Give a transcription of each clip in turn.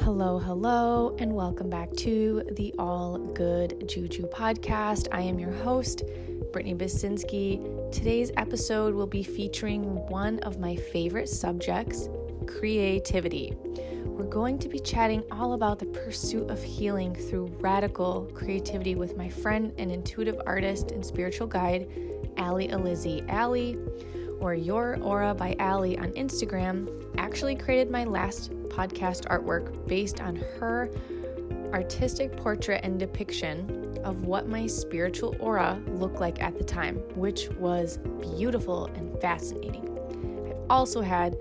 Hello, hello, and welcome back to the All Good Juju podcast. I am your host, Brittany Basinski. Today's episode will be featuring one of my favorite subjects creativity. We're going to be chatting all about the pursuit of healing through radical creativity with my friend and intuitive artist and spiritual guide, Allie Alizzi. Allie, or Your Aura by Allie on Instagram, actually created my last podcast artwork based on her artistic portrait and depiction of what my spiritual aura looked like at the time, which was beautiful and fascinating. I've also had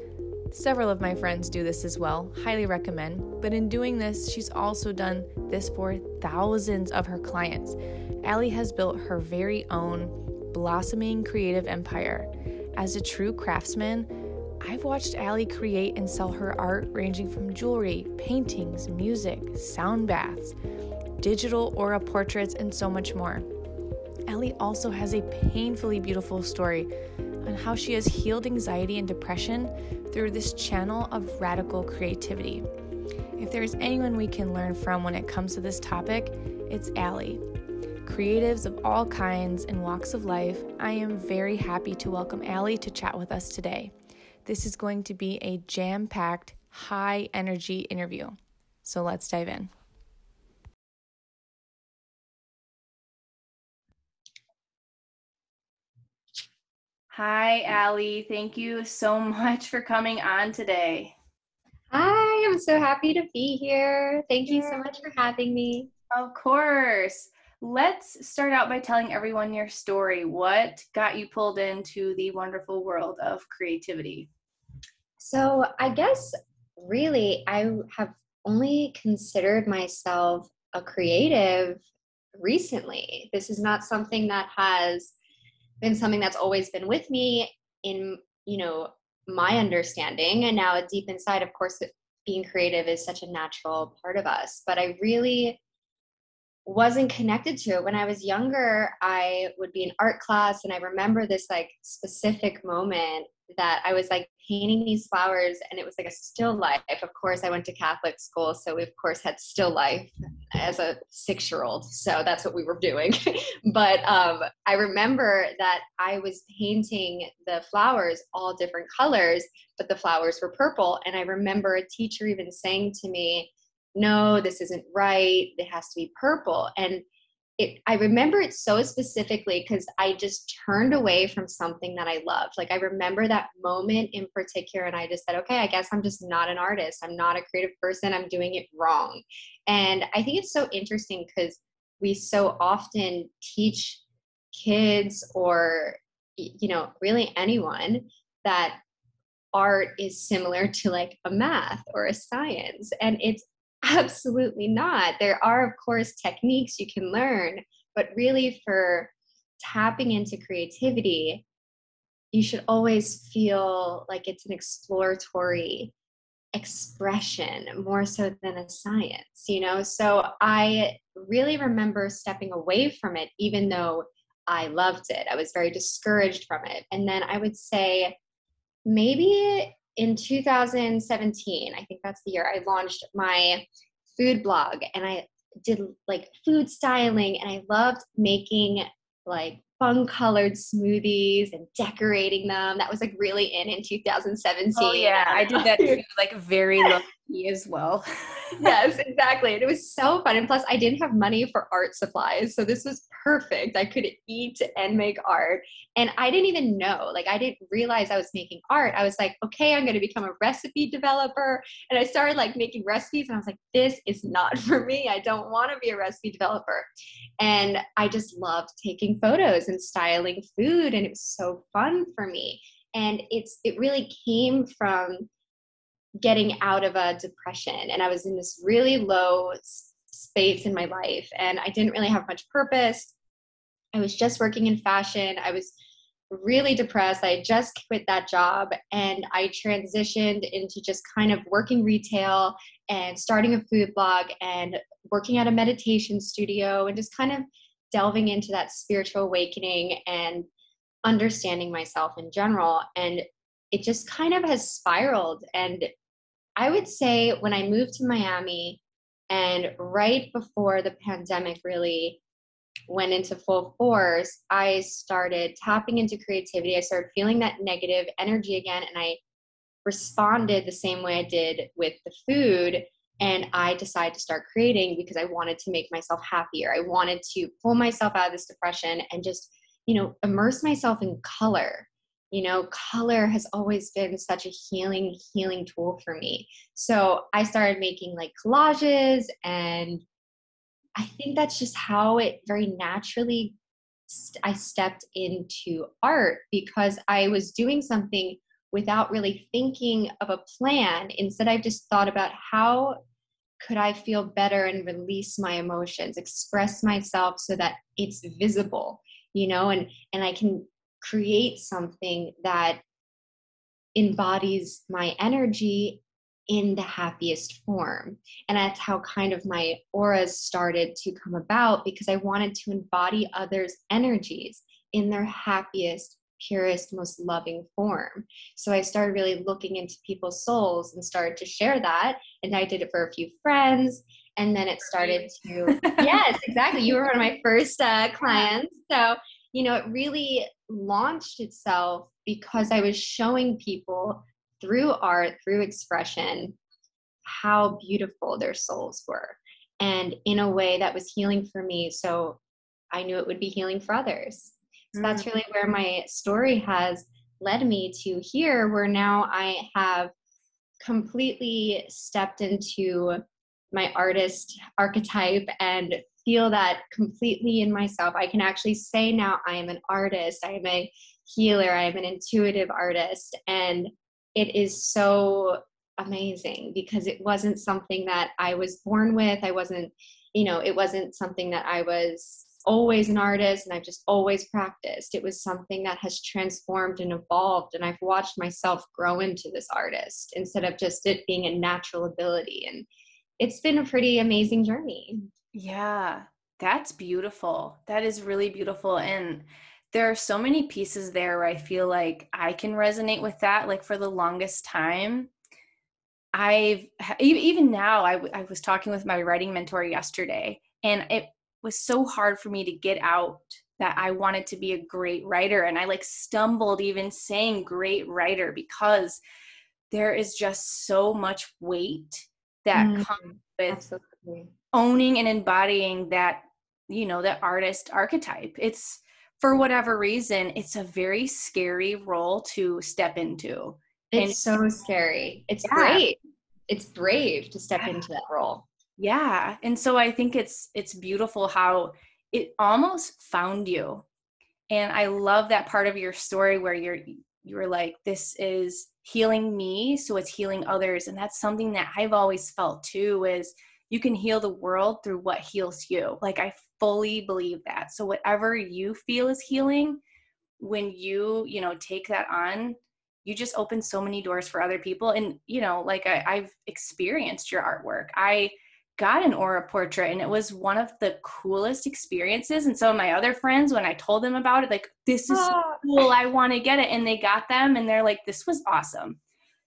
several of my friends do this as well, highly recommend. But in doing this, she's also done this for thousands of her clients. Allie has built her very own blossoming creative empire. As a true craftsman, I've watched Allie create and sell her art ranging from jewelry, paintings, music, sound baths, digital aura portraits, and so much more. Allie also has a painfully beautiful story on how she has healed anxiety and depression through this channel of radical creativity. If there's anyone we can learn from when it comes to this topic, it's Allie. Creatives of all kinds and walks of life, I am very happy to welcome Allie to chat with us today. This is going to be a jam packed, high energy interview. So let's dive in. Hi, Allie. Thank you so much for coming on today. Hi, I'm so happy to be here. Thank you so much for having me. Of course. Let's start out by telling everyone your story. What got you pulled into the wonderful world of creativity? So, I guess really, I have only considered myself a creative recently. This is not something that has been something that's always been with me in, you know, my understanding. And now, deep inside, of course, being creative is such a natural part of us. But I really wasn't connected to. It when i was younger i would be in art class and i remember this like specific moment that i was like painting these flowers and it was like a still life. Of course i went to catholic school so we of course had still life as a six year old so that's what we were doing. But um, i remember that i was painting the flowers all different colors but the flowers were purple and i remember a teacher even saying to me no, this isn't right. It has to be purple. And it, I remember it so specifically because I just turned away from something that I loved. Like I remember that moment in particular, and I just said, okay, I guess I'm just not an artist. I'm not a creative person. I'm doing it wrong. And I think it's so interesting because we so often teach kids or, you know, really anyone that art is similar to like a math or a science. And it's Absolutely not. There are, of course, techniques you can learn, but really for tapping into creativity, you should always feel like it's an exploratory expression more so than a science, you know? So I really remember stepping away from it, even though I loved it. I was very discouraged from it. And then I would say, maybe in 2017, I think that's the year I launched my food blog and I did like food styling and I loved making like fun colored smoothies and decorating them. That was like really in in 2017. Oh yeah, I did that too, like very low as well. yes, exactly. And it was so fun. And plus, I didn't have money for art supplies, so this was perfect. I could eat and make art, and I didn't even know. Like, I didn't realize I was making art. I was like, okay, I'm going to become a recipe developer, and I started like making recipes, and I was like, this is not for me. I don't want to be a recipe developer. And I just loved taking photos and styling food and it was so fun for me and it's it really came from getting out of a depression and i was in this really low space in my life and i didn't really have much purpose i was just working in fashion i was really depressed i just quit that job and i transitioned into just kind of working retail and starting a food blog and working at a meditation studio and just kind of delving into that spiritual awakening and understanding myself in general. And it just kind of has spiraled. And I would say when I moved to Miami and right before the pandemic really went into full force, I started tapping into creativity. I started feeling that negative energy again, and I responded the same way I did with the food. And I decided to start creating because I wanted to make myself happier. I wanted to pull myself out of this depression and just, you know, immerse myself in color you know color has always been such a healing healing tool for me. So i started making like collages and i think that's just how it very naturally st- i stepped into art because i was doing something without really thinking of a plan. Instead i just thought about how could i feel better and release my emotions express myself so that it's visible you know and and i can create something that embodies my energy in the happiest form. And that's how kind of my auras started to come about because I wanted to embody others' energies in their happiest, purest, most loving form. So I started really looking into people's souls and started to share that. And I did it for a few friends. And then it started to, yes, exactly. You were one of my first uh, clients. So you know, it really launched itself because I was showing people through art, through expression, how beautiful their souls were. And in a way that was healing for me. So I knew it would be healing for others. So mm that's really where my story has led me to here, where now I have completely stepped into my artist archetype and feel that completely in myself. I can actually say now I am an artist, I am a healer, I am an intuitive artist. And it is so amazing because it wasn't something that I was born with. I wasn't, you know, it wasn't something that I was always an artist and I've just always practiced. It was something that has transformed and evolved. And I've watched myself grow into this artist instead of just it being a natural ability. And it's been a pretty amazing journey. Yeah, that's beautiful. That is really beautiful. And there are so many pieces there where I feel like I can resonate with that. Like for the longest time, I've even now, I, I was talking with my writing mentor yesterday, and it was so hard for me to get out that I wanted to be a great writer. And I like stumbled even saying great writer because there is just so much weight that mm, comes with absolutely owning and embodying that you know that artist archetype. It's for whatever reason it's a very scary role to step into. It's and, so scary. It's yeah. great it's brave to step yeah. into that role. Yeah. And so i think it's it's beautiful how it almost found you. And i love that part of your story where you're you were like this is healing me so it's healing others. And that's something that i've always felt too is you can heal the world through what heals you. Like I fully believe that. So whatever you feel is healing, when you, you know, take that on, you just open so many doors for other people. And, you know, like I, I've experienced your artwork. I got an aura portrait and it was one of the coolest experiences. And so my other friends, when I told them about it, like, this is so ah. cool. I want to get it. And they got them and they're like, this was awesome.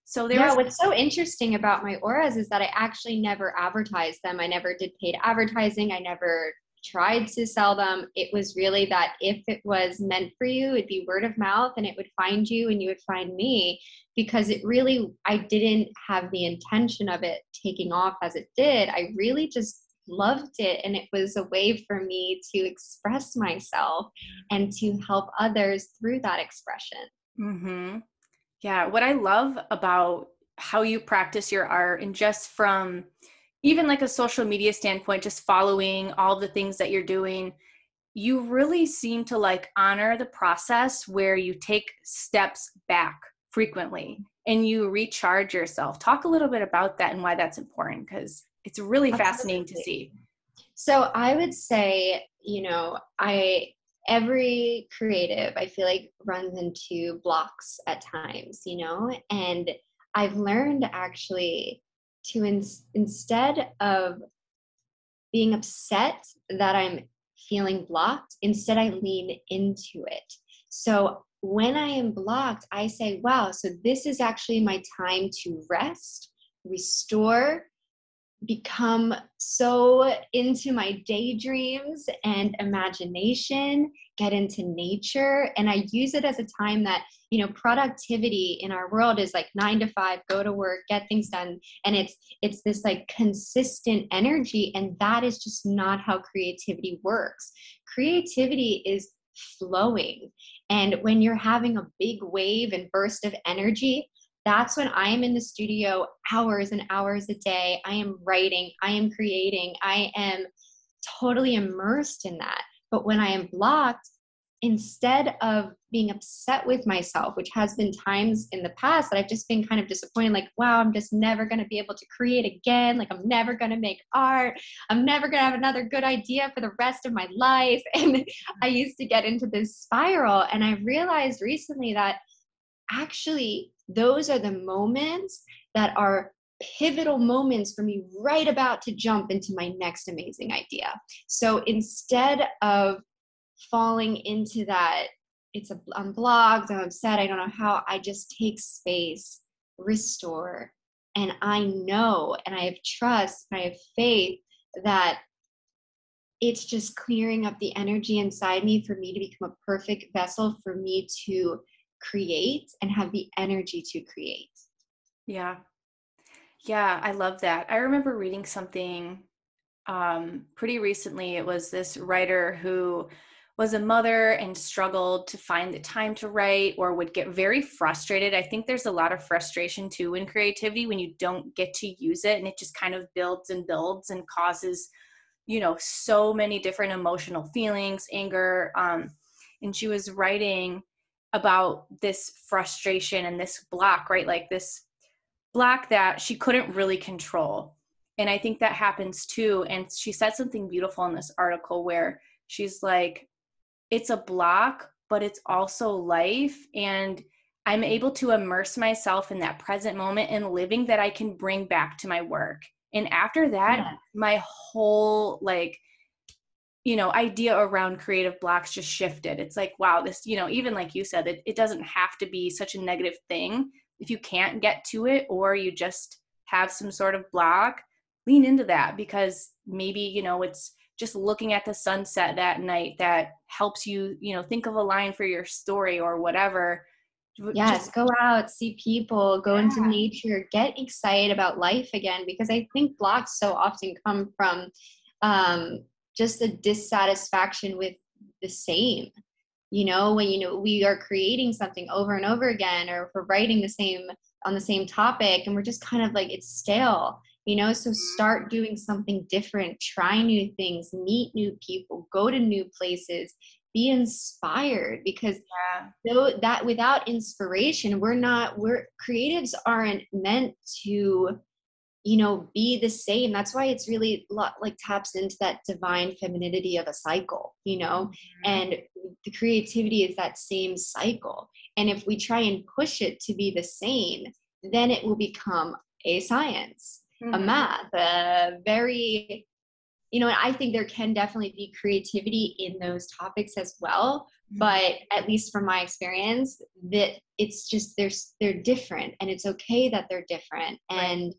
So there yeah, was- what's so interesting about my auras is that I actually never advertised them. I never did paid advertising. I never tried to sell them. It was really that if it was meant for you, it'd be word of mouth and it would find you and you would find me because it really, I didn't have the intention of it taking off as it did. I really just loved it and it was a way for me to express myself and to help others through that expression. Mm-hmm. Yeah, what I love about how you practice your art and just from even like a social media standpoint, just following all the things that you're doing, you really seem to like honor the process where you take steps back frequently and you recharge yourself. Talk a little bit about that and why that's important because it's really fascinating to see. So I would say, you know, I every creative i feel like runs into blocks at times you know? And i've learned actually to in, instead of being upset that i'm feeling blocked instead i lean into it. So when i am blocked i say wow so this is actually my time to rest restore, become so into my daydreams and imagination, get into nature. And I use it as a time that, you know, productivity in our world is like nine to five, go to work, get things done. And it's it's this like consistent energy. And that is just not how creativity works. Creativity is flowing. And when you're having a big wave and burst of energy, that's when I am in the studio hours and hours a day. I am writing, I am creating, I am totally immersed in that. But when I am blocked, instead of being upset with myself, which has been times in the past that I've just been kind of disappointed, like, wow, I'm just never going to be able to create again. Like, I'm never going to make art. I'm never going to have another good idea for the rest of my life. And I used to get into this spiral. And I realized recently that actually those are the moments that are pivotal moments for me right about to jump into my next amazing idea. So instead of falling into that, it's a, I'm I'm upset, I don't know how, I just take space, restore, and I know and I have trust, and I have faith that it's just clearing up the energy inside me for me to become a perfect vessel for me to create and have the energy to create. Yeah. Yeah, I love that. I remember reading something um, pretty recently. It was this writer who was a mother and struggled to find the time to write or would get very frustrated. I think there's a lot of frustration too in creativity when you don't get to use it and it just kind of builds and builds and causes, you know, so many different emotional feelings, anger. Um, and she was writing about this frustration and this block, right? Like this block that she couldn't really control. And I think that happens too. And she said something beautiful in this article where she's like, it's a block, but it's also life. And I'm able to immerse myself in that present moment and living that I can bring back to my work. And after that, yeah. my whole like you know idea around creative blocks just shifted. It's like wow this you know even like you said it, it doesn't have to be such a negative thing. If you can't get to it or you just have some sort of block lean into that because maybe you know it's just looking at the sunset that night that helps you you know think of a line for your story or whatever. Yes just, go out see people go yeah. into nature get excited about life again because i think blocks so often come from um, just a dissatisfaction with the same. You know when you know we are creating something over and over again or if we're writing the same on the same topic and we're just kind of like it's stale you know? So start doing something different. Try new things. Meet new people. Go to new places. Be inspired because yeah. though that without inspiration we're not we're creatives aren't meant to you know be the same that's why it's really like taps into that divine femininity of a cycle you know mm-hmm. and the creativity is that same cycle and if we try and push it to be the same then it will become a science mm-hmm. a math a very you know and i think there can definitely be creativity in those topics as well mm-hmm. but at least from my experience that it's just they're they're different and it's okay that they're different right. and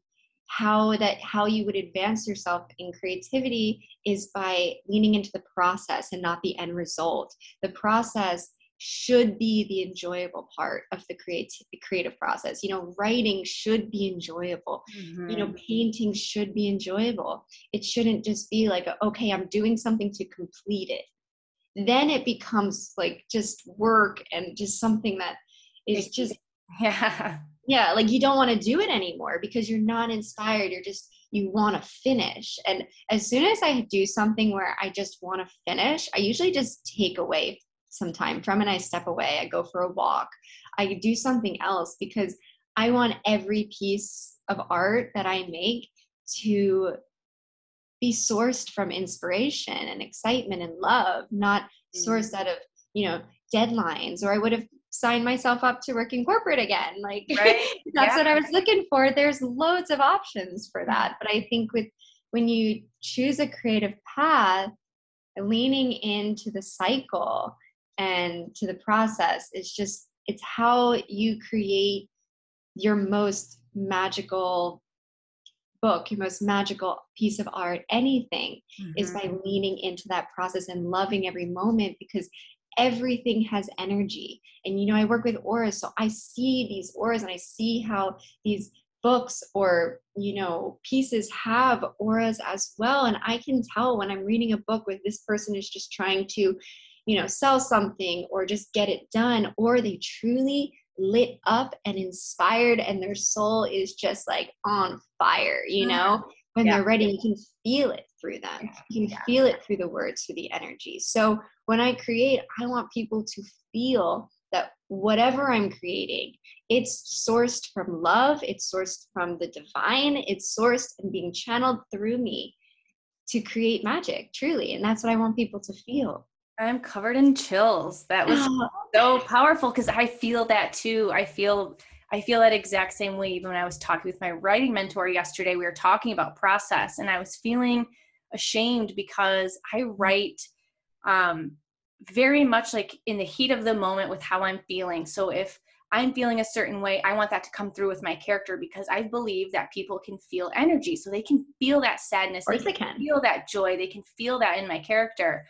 how that how you would advance yourself in creativity is by leaning into the process and not the end result. The process should be the enjoyable part of the creative creative process. You know writing should be enjoyable. Mm-hmm. you know mm-hmm. painting should be enjoyable. It shouldn't just be like okay i'm doing something to complete it. Then it becomes like just work and just something that is just yeah yeah like you don't want to do it anymore because you're not inspired you're just you want to finish and as soon as i do something where i just want to finish i usually just take away some time from it i step away i go for a walk i do something else because i want every piece of art that i make to be sourced from inspiration and excitement and love not mm-hmm. sourced out of you know deadlines or i would have sign myself up to work in corporate again. Like right. that's yeah. what I was looking for. There's loads of options for that. But I think with when you choose a creative path, leaning into the cycle and to the process is just it's how you create your most magical book, your most magical piece of art, anything, mm-hmm. is by leaning into that process and loving every moment because everything has energy. And you know, I work with auras, so I see these auras and I see how these books or you know pieces have auras as well and i can tell when i'm reading a book with this person is just trying to you know sell something or just get it done or they truly lit up and inspired and their soul is just like on fire you mm-hmm. know when Yeah. they're ready you can feel it through them you can Yeah. feel it through the words through the energy so when i create i want people to feel that whatever i'm creating it's sourced from love it's sourced from the divine it's sourced and being channeled through me to create magic truly and that's what i want people to feel I'm covered in chills. That was so powerful because I feel that too. I feel I feel that exact same way. Even when I was talking with my writing mentor yesterday, we were talking about process, and I was feeling ashamed because I write um, very much like in the heat of the moment with how I'm feeling. So if I'm feeling a certain way, I want that to come through with my character because I believe that people can feel energy, so they can feel that sadness, they they can feel that joy, they can feel that in my character.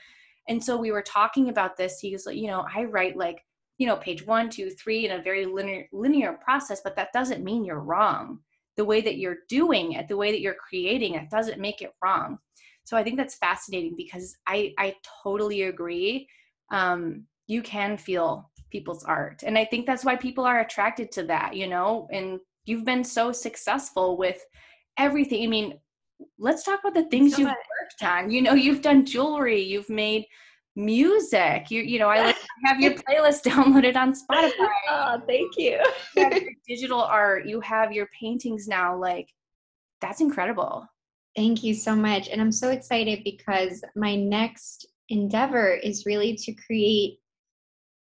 And so we were talking about this. He was like, you know, I write like, you know, page one, two, three in a very linear linear process, but that doesn't mean you're wrong. The way that you're doing it, the way that you're creating it doesn't make it wrong. So I think that's fascinating because I I totally agree. Um, you can feel people's art. And I think that's why people are attracted to that, you know, and you've been so successful with everything. I mean, let's talk about the things so you've much. worked on. You know, you've done jewelry, you've made music. You you know, I like have your playlist downloaded on Spotify. oh thank you You have your digital art, you have your paintings now. Like that's incredible. Thank you so much. And I'm so excited because my next endeavor is really to create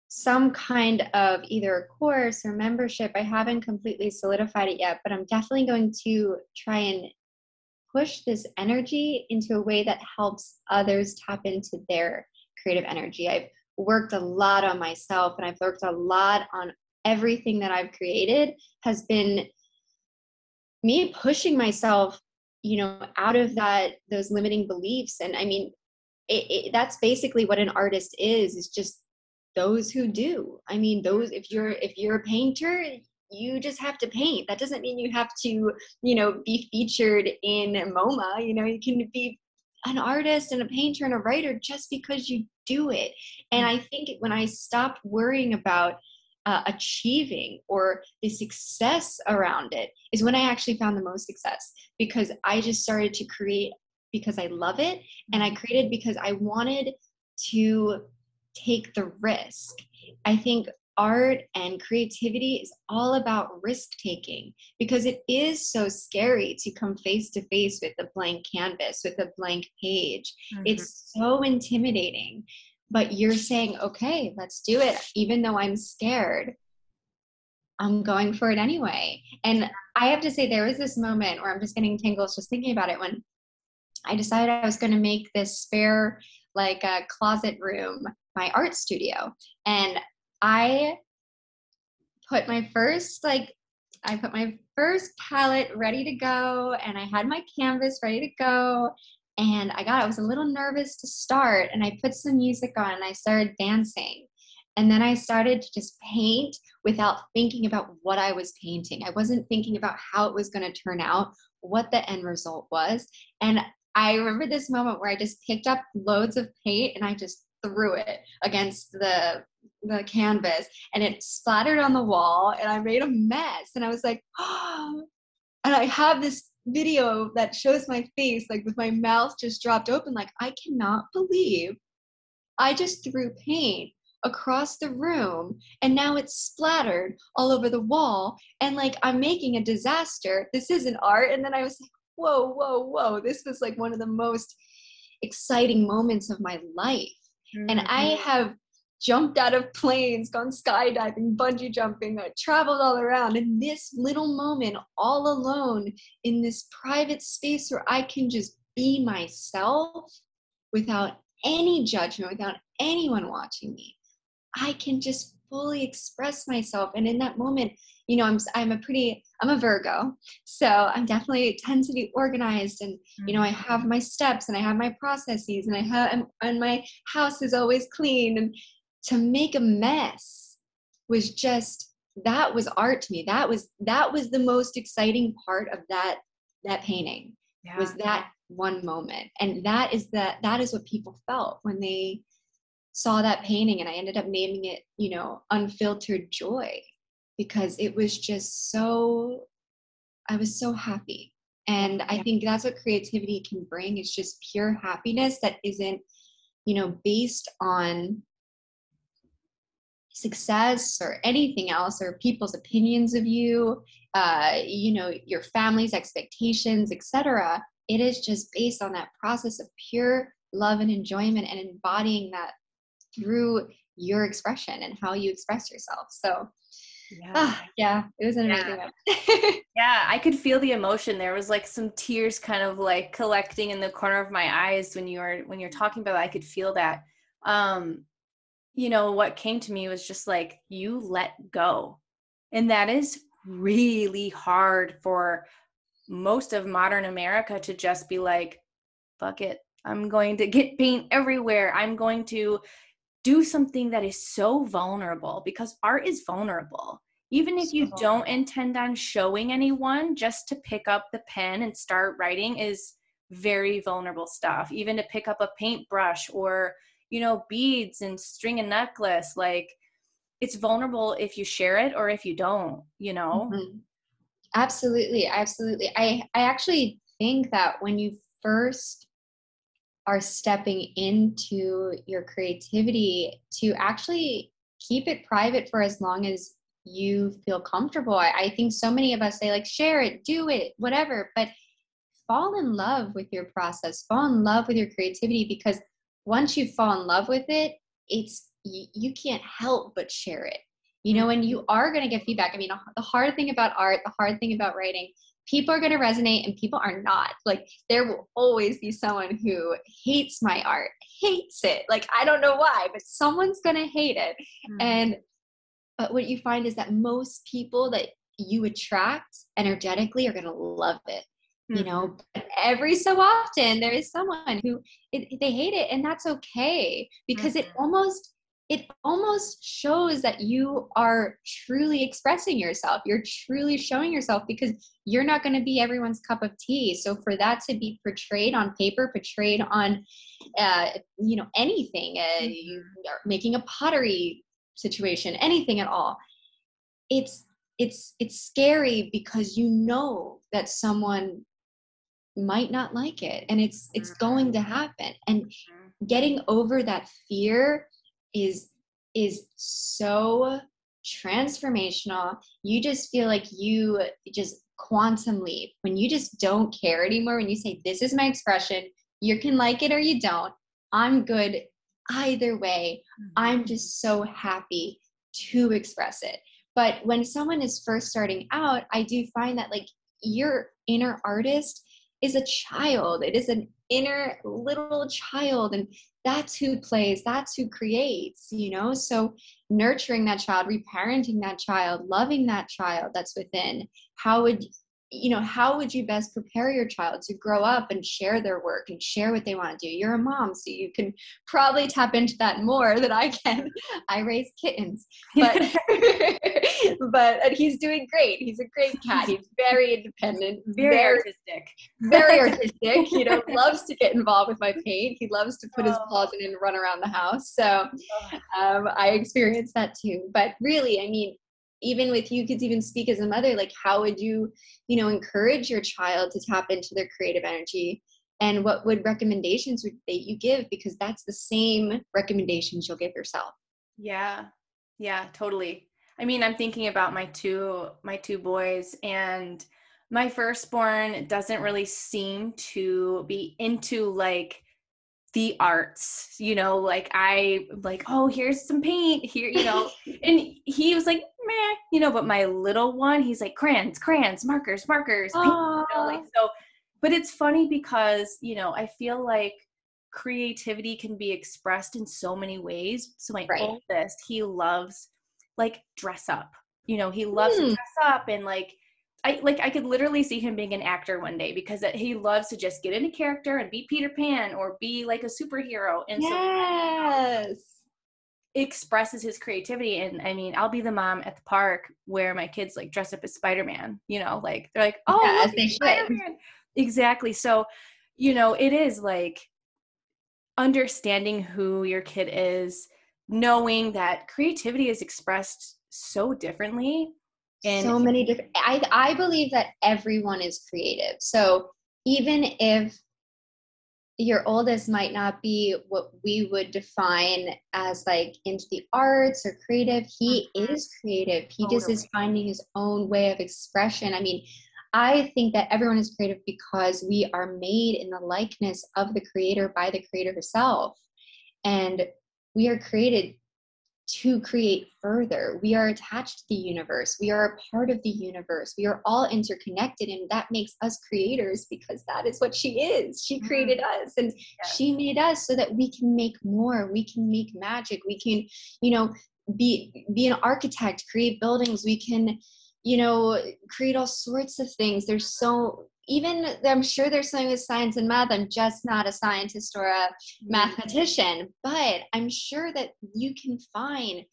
some kind of either a course or membership. I haven't completely solidified it yet, but I'm definitely going to try and push this energy into a way that helps others tap into their creative energy. I've worked a lot on myself and I've worked a lot on everything that I've created has been me pushing myself you know out of that those limiting beliefs. And i mean it, it, that's basically what an artist is is just those who do. I mean those if you're if you're a painter you just have to paint. That doesn't mean you have to you know be featured in moma. You know you can be an artist and a painter and a writer just because you do it. And hmm. i think when i stopped worrying about uh, achieving or the success around it is when I actually found the most success because I just started to create because I love it and I created because I wanted to take the risk. I think art and creativity is all about risk taking because it is so scary to come face to face with a blank canvas, with a blank page. It's so intimidating but you're saying, okay, let's do it. Even though I'm scared, I'm going for it anyway. And I have to say, there was this moment where I'm just getting tingles just thinking about it when I decided I was going to make this spare, like a closet room, my art studio. And I put my first, like, I put my first palette ready to go, and I had my canvas ready to go and I got I was a little nervous to start and I put some music on and I started dancing. And then I started to just paint without thinking about what I was painting. I wasn't thinking about how it was going to turn out, what the end result was. And I remember this moment where I just picked up loads of paint and I just threw it against the the canvas and it splattered on the wall and I made a mess and I was like, oh, and I have this video that shows my face like with my mouth just dropped open like i cannot believe i just threw paint across the room and now it's splattered all over the wall and like i'm making a disaster. This isn't art. And then i was like whoa whoa whoa. This was like one of the most exciting moments of my life. And i Mm-hmm. have jumped out of planes, gone skydiving, bungee jumping, I traveled all around. And this little moment, all alone in this private space where I can just be myself without any judgment, without anyone watching me, I can just fully express myself. And in that moment, you know, I'm I'm a pretty I'm a Virgo, so I'm definitely tend to be organized, and you know, I have mm-hmm. my steps and I have my processes, and I have and, and my house is always clean. And to make a mess was just that was art to me. That was that was the most exciting part of that that painting yeah. was that one moment and that is that that is what people felt when they saw that painting and i ended up naming it you know unfiltered joy because it was just so i was so happy and i think that's what creativity can bring it's just pure happiness that isn't you know based on success or anything else or people's opinions of you uh, you know your family's expectations etc it is just based on that process of pure love and enjoyment and embodying that through your expression and how you express yourself. So yeah, ah, yeah. it was an amazing yeah. yeah i could feel the emotion. There was like some tears kind of like collecting in the corner of my eyes when you were when you're talking about it, i could feel that. Um you know what came to me was just like you let go and that is really hard for most of modern America to just be like, fuck it. I'm going to get paint everywhere. I'm going to do something that is so vulnerable because art is vulnerable. Even if you don't intend on showing anyone, just to pick up the pen and start writing is very vulnerable stuff. Even to pick up a paintbrush or, you know, beads and string a necklace, like it's vulnerable if you share it or if you don't, you know? Mm-hmm. Absolutely, absolutely. I I actually think that when you first are stepping into your creativity to actually keep it private for as long as you feel comfortable. I, I think so many of us say like share it, do it, whatever, but fall in love with your process, fall in love with your creativity because once you fall in love with it, it's you, you can't help but share it you know and you are going to get feedback i mean the hard thing about art the hard thing about writing people are going to resonate and people are not like there will always be someone who hates my art hates it like i don't know why but someone's going to hate it mm-hmm. and but what you find is that most people that you attract energetically are going to love it. You know every so often there is someone who it, they hate it and that's okay because mm-hmm. it almost it almost shows that you are truly expressing yourself. You're truly showing yourself because you're not going to be everyone's cup of tea. So for that to be portrayed on paper, portrayed on, uh, you know, anything, uh, mm-hmm. making a pottery situation, anything at all, it's it's it's scary because you know that someone might not like it and it's it's going to mm-hmm. happen and mm-hmm. getting over that fear is is so transformational. You just feel like you just quantum leap when you just don't care anymore. When you say, This is my expression, you can like it or you don't. I'm good either way. I'm mm-hmm. just so happy to express it. But when someone is first starting out, I do find that like your inner artist is a child. It is an inner little child. And that's who plays that's who creates you know so nurturing that child reparenting that child loving that child that's within how would you know how would you best prepare your child to grow up and share their work and share what they want to do? You're a mom so you can probably tap into that more than i can. I raise kittens. But but he's doing great. He's a great cat. He's very independent very, very artistic. very artistic. You know loves to get involved with my paint. He loves to put oh. his paws in and run around the house. So um, i experienced that too. But really i mean even with you kids even speak as a mother like how would you you know encourage your child to tap into their creative energy? And what would recommendations would that you give? Because that's the same recommendations you'll give yourself. Yeah. Yeah totally. I mean i'm thinking about my two my two boys and my firstborn doesn't really seem to be into like the arts you know like i like oh here's some paint here you know? And he was like meh you know but my little one he's like crayons crayons markers markers paint, you know, like so but it's funny because you know i feel like creativity can be expressed in so many ways so my right. oldest he loves like dress up. You know, he loves mm. to dress up and like I like I could literally see him being an actor one day because he loves to just get into character and be Peter Pan or be like a superhero. And yes. so expresses his creativity. And i mean i'll be the mom at the park where my kids like dress up as spider-man you know like they're like oh yeah, they spider-man. exactly. So you know it is like understanding who your kid is knowing that creativity is expressed so differently and so many different i i believe that everyone is creative. So even if your oldest might not be what we would define as like into the arts or creative he mm-hmm. is creative he totally. just is finding his own way of expression i mean i think that everyone is creative because we are made in the likeness of the creator by the creator herself and we are created to create further. We are attached to the universe. We are a part of the universe. We are all interconnected, and that makes us creators because that is what she is. She mm-hmm. created us and she made us so that we can make more. We can make magic. We can, you know, be be an architect, create buildings. We can, you know, create all sorts of things. There's so even I'm sure there's something with science and math. I'm just not a scientist or a mm-hmm. mathematician, but I'm sure that you can find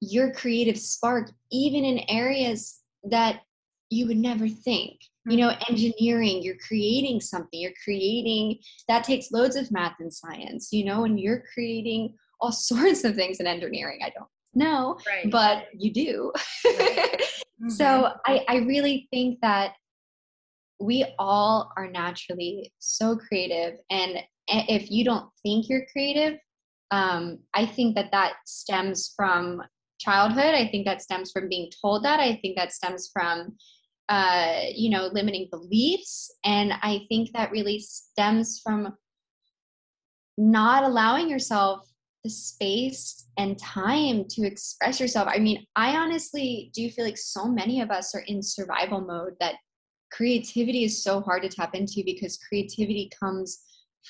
your creative spark even in areas that you would never think. You know, mm-hmm. engineering, you're creating something, you're creating that takes loads of math and science, you know, and you're creating all sorts of things in engineering. I don't know, right. but you do. Right. Mm-hmm. so I, I really think that we all are naturally so creative and if you don't think you're creative um, i think that that stems from childhood. I think that stems from being told that. I think that stems from uh, you know limiting beliefs. And i think that really stems from not allowing yourself the space and time to express yourself. I mean i honestly do feel like so many of us are in survival mode that creativity is so hard to tap into because creativity comes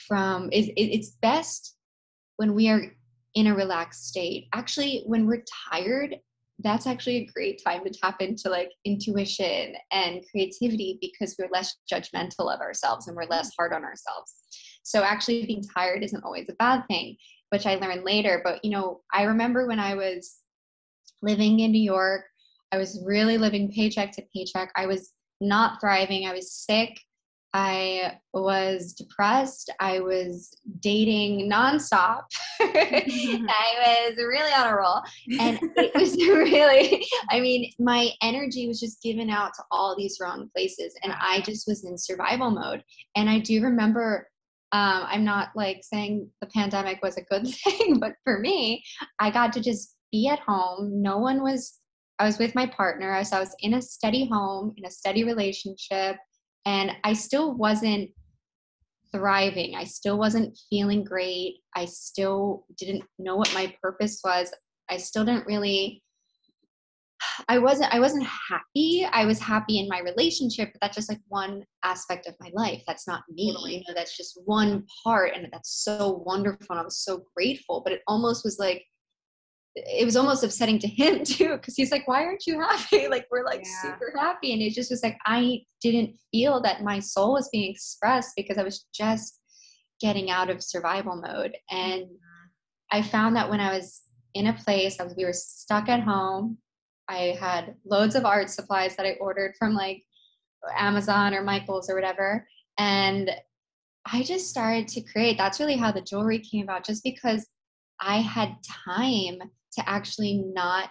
from it, it, it's best when we are in a relaxed state. Actually when we're tired that's actually a great time to tap into like intuition and creativity because we're less judgmental of ourselves and we're less hard on ourselves. So actually being tired isn't always a bad thing which i learned later. But you know i remember when i was living in new york i was really living paycheck to paycheck. I was not thriving. I was sick. I was depressed. I was dating nonstop. I was really on a roll. And it was really, I mean, my energy was just given out to all these wrong places. And I just was in survival mode. And I do remember, um, I'm not like saying the pandemic was a good thing, but for me, I got to just be at home. No one was I was with my partner. So I was in a steady home, in a steady relationship, and I still wasn't thriving. I still wasn't feeling great. I still didn't know what my purpose was. I still didn't really I wasn't I wasn't happy. I was happy in my relationship, but that's just like one aspect of my life. That's not me. Mm-hmm. You know, that's just one part and that's so wonderful and I was so grateful, but it almost was like it was almost upsetting to him too because he's like why aren't you happy? Like we're like yeah. super happy. And it just was like i didn't feel that my soul was being expressed because i was just getting out of survival mode. And mm-hmm. i found that when i was in a place I was, we were stuck at home. I had loads of art supplies that i ordered from like amazon or michael's or whatever. And i just started to create. That's really how the jewelry came about just because I had time to actually not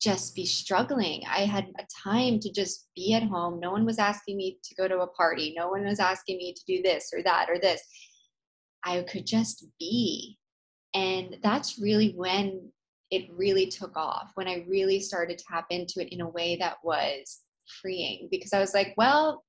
just be struggling. I had a time to just be at home. No one was asking me to go to a party. No one was asking me to do this or that or this. I could just be. And that's really when it really took off, when I really started to tap into it in a way that was freeing because I was like, well,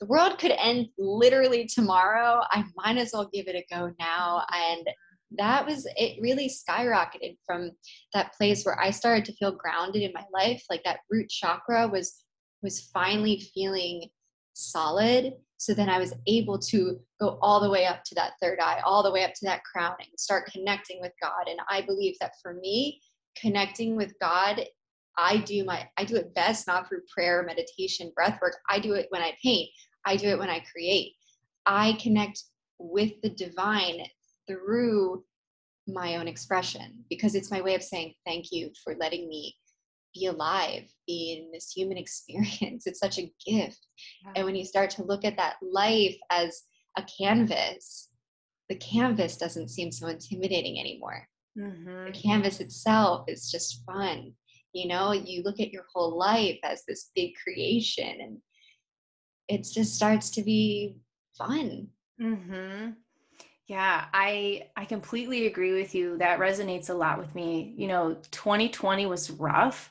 the world could end literally tomorrow. I might as well give it a go now. And that was it really skyrocketed from that place where i started to feel grounded in my life like that root chakra was was finally feeling solid so then i was able to go all the way up to that third eye all the way up to that crown and start connecting with god and i believe that for me connecting with God, I do my I do it best not through prayer, meditation, breath work. I do it when I paint. I do it when I create. I connect with the divine through my own expression because it's my way of saying thank you for letting me be alive, be in this human experience. It's such a gift. And when you start to look at that life as a canvas, the canvas doesn't seem so intimidating anymore. Mm-hmm. The canvas itself is just fun. You know, you look at your whole life as this big creation and it just starts to be fun. Mm-hmm. Yeah, I I completely agree with you. That resonates a lot with me. You know, 2020 was rough,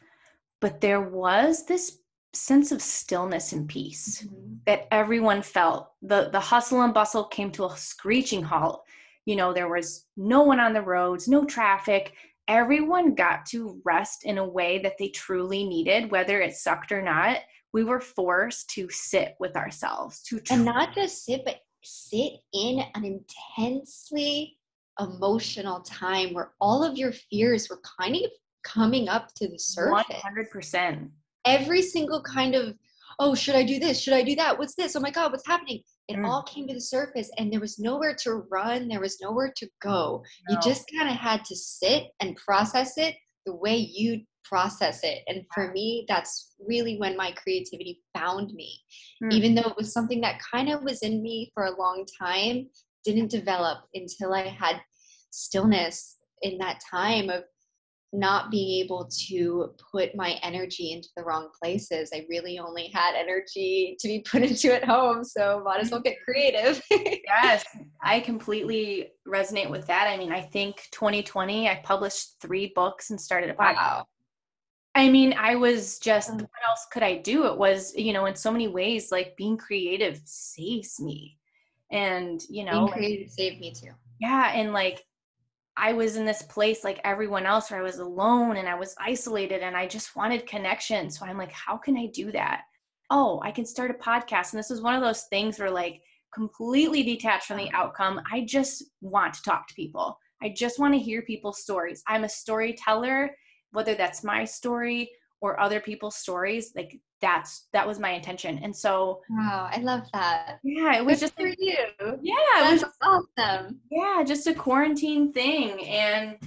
but there was this sense of stillness and peace mm-hmm. that everyone felt. The the hustle and bustle came to a screeching halt. You know, there was no one on the roads, no traffic. Everyone got to rest in a way that they truly needed, whether it sucked or not. We were forced to sit with ourselves, to tr- and not just sit, but sit in an intensely emotional time where all of your fears were kind of coming up to the surface. 100%. Every single kind of, oh, should I do this? Should I do that? What's this? Oh my God, what's happening? It mm. all came to the surface and there was nowhere to run. There was nowhere to go. No. You just kind of had to sit and process it the way you process it. And for me, that's really when my creativity found me. Mm. Even though it was something that kind of was in me for a long time, didn't develop until I had stillness in that time of not being able to put my energy into the wrong places. I really only had energy to be put into at home, so might as well get creative. yes, I completely resonate with that. I mean, I think 2020, I published three books and started a podcast. Wow. I mean, I was just, mm. what else could I do? It was, you know, in so many ways, like being creative saves me. And, you know, being creative saved me too. Yeah. And like, I was in this place like everyone else where I was alone and I was isolated and I just wanted connection. So I'm like, how can I do that? Oh, I can start a podcast. And this was one of those things where like completely detached from the outcome. I just want to talk to people. I just want to hear people's stories. I'm a storyteller whether that's my story or other people's stories like that's that was my intention. And so wow i love that. Yeah it was Good just for you. Yeah that's it was awesome. Yeah just a quarantine thing and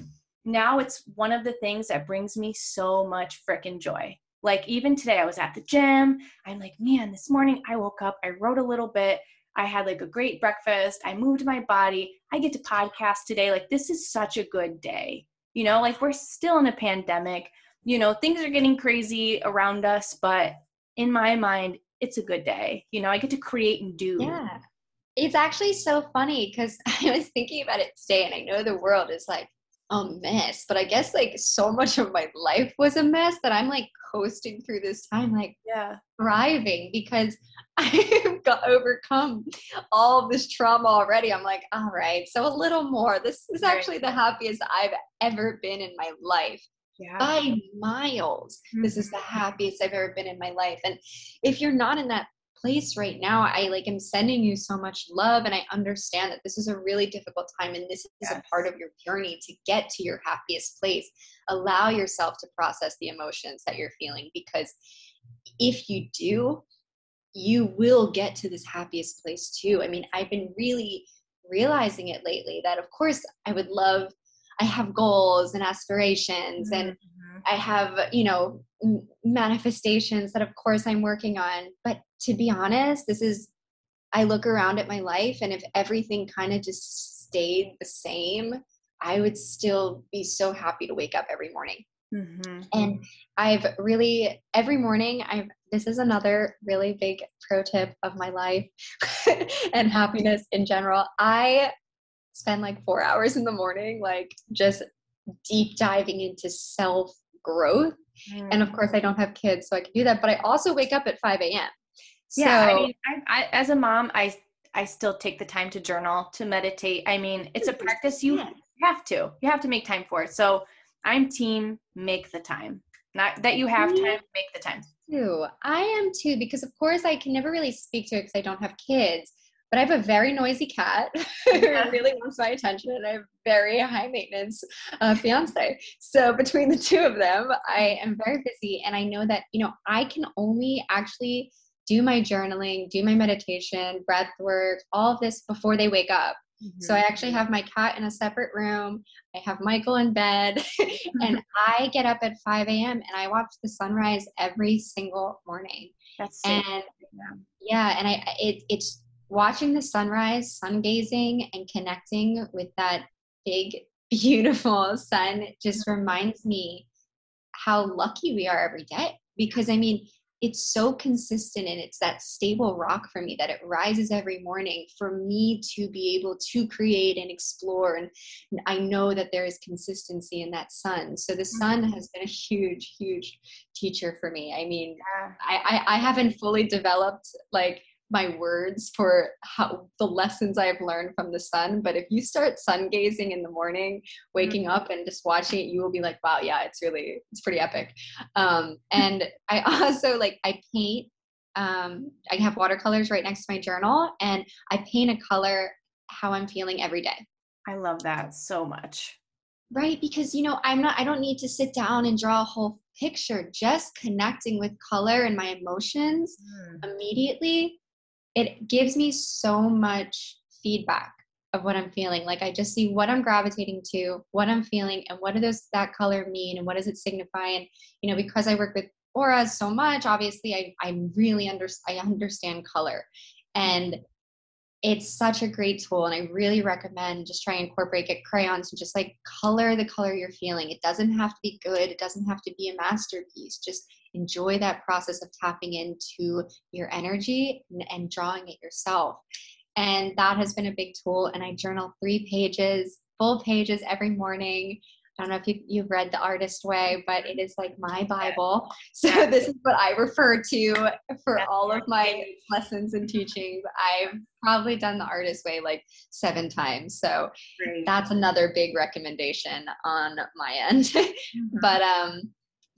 now it's one of the things that brings me so much freaking joy. Like even today i was at the gym i'm like man this morning i woke up i wrote a little bit i had like a great breakfast i moved my body i get to podcast today like this is such a good day you know, like we're still in a pandemic. You know, things are getting crazy around us, but in my mind, it's a good day. You know, I get to create and do. Yeah. It's actually so funny because I was thinking about it today and I know the world is like a mess, but I guess like so much of my life was a mess that I'm like coasting through this time, like yeah, thriving because I've got overcome all this trauma already. I'm like, all right, so a little more. This is actually the happiest I've ever been in my life. Yeah. By miles. Mm-hmm. This is the mm-hmm. happiest I've ever been in my life. And if you're not in that place right now, I like am sending you so much love and I understand that this is a really difficult time and this is yes. a part of your journey to get to your happiest place. Allow yourself to process the emotions that you're feeling because if you do, you will get to this happiest place too. I mean, I've been really realizing it lately that, of course, I would love, I have goals and aspirations mm-hmm. and I have, you know, manifestations that, of course, I'm working on. But to be honest, this is, I look around at my life and if everything kind of just stayed the same, I would still be so happy to wake up every morning. Mm-hmm. And I've really, every morning, I've this is another really big pro tip of my life and happiness in general. I spend like four hours in the morning, like just deep diving into self growth. Mm. And of course, I don't have kids, so I can do that. But I also wake up at 5 a.m. So, yeah, I mean, I, I, as a mom, I I still take the time to journal, to meditate. I mean, it's a practice you have to. You have to make time for it. So I'm team make the time. Not that you have time, make the time too. I am too, because of course I can never really speak to it because I don't have kids. But I have a very noisy cat who really wants my attention, and I have very high maintenance uh, fiance. So between the two of them, I am very busy, and I know that you know I can only actually do my journaling, do my meditation, breath work, all of this before they wake up. Mm-hmm. So I actually have my cat in a separate room. I have Michael in bed, and I get up at 5 a.m. and I watch the sunrise every single morning. That's so and yeah. yeah, and I it, it's watching the sunrise, sun gazing, and connecting with that big, beautiful sun just reminds me how lucky we are every day. Because I mean, it's so consistent and it's that stable rock for me that it rises every morning for me to be able to create and explore and, and i know that there is consistency in that sun so the sun mm-hmm. has been a huge huge teacher for me i mean yeah. I, I i haven't fully developed like my words for how the lessons I've learned from the sun. But if you start sun gazing in the morning, waking mm-hmm. up and just watching it, you will be like, wow, yeah, it's really, it's pretty epic. Um, and I also like, I paint, um, I have watercolors right next to my journal and I paint a color how I'm feeling every day. I love that so much. Right. Because, you know, I'm not, I don't need to sit down and draw a whole picture. Just connecting with color and my emotions mm. immediately it gives me so much feedback of what I'm feeling. Like I just see what I'm gravitating to, what I'm feeling, and what does that color mean, and what does it signify? And you know, because I work with auras so much, obviously, I I really under I understand color, and it's such a great tool. And I really recommend just try and incorporate get crayons and just like color the color you're feeling. It doesn't have to be good. It doesn't have to be a masterpiece. Just enjoy that process of tapping into your energy and, and drawing it yourself. And that has been a big tool. And I journal three pages, full pages every morning. I don't know if you, you've read The Artist Way, but it is like my Bible. So this is what I refer to for all of my lessons and teachings. I've probably done The Artist Way like seven times. So that's another big recommendation on my end. Mm-hmm. But um,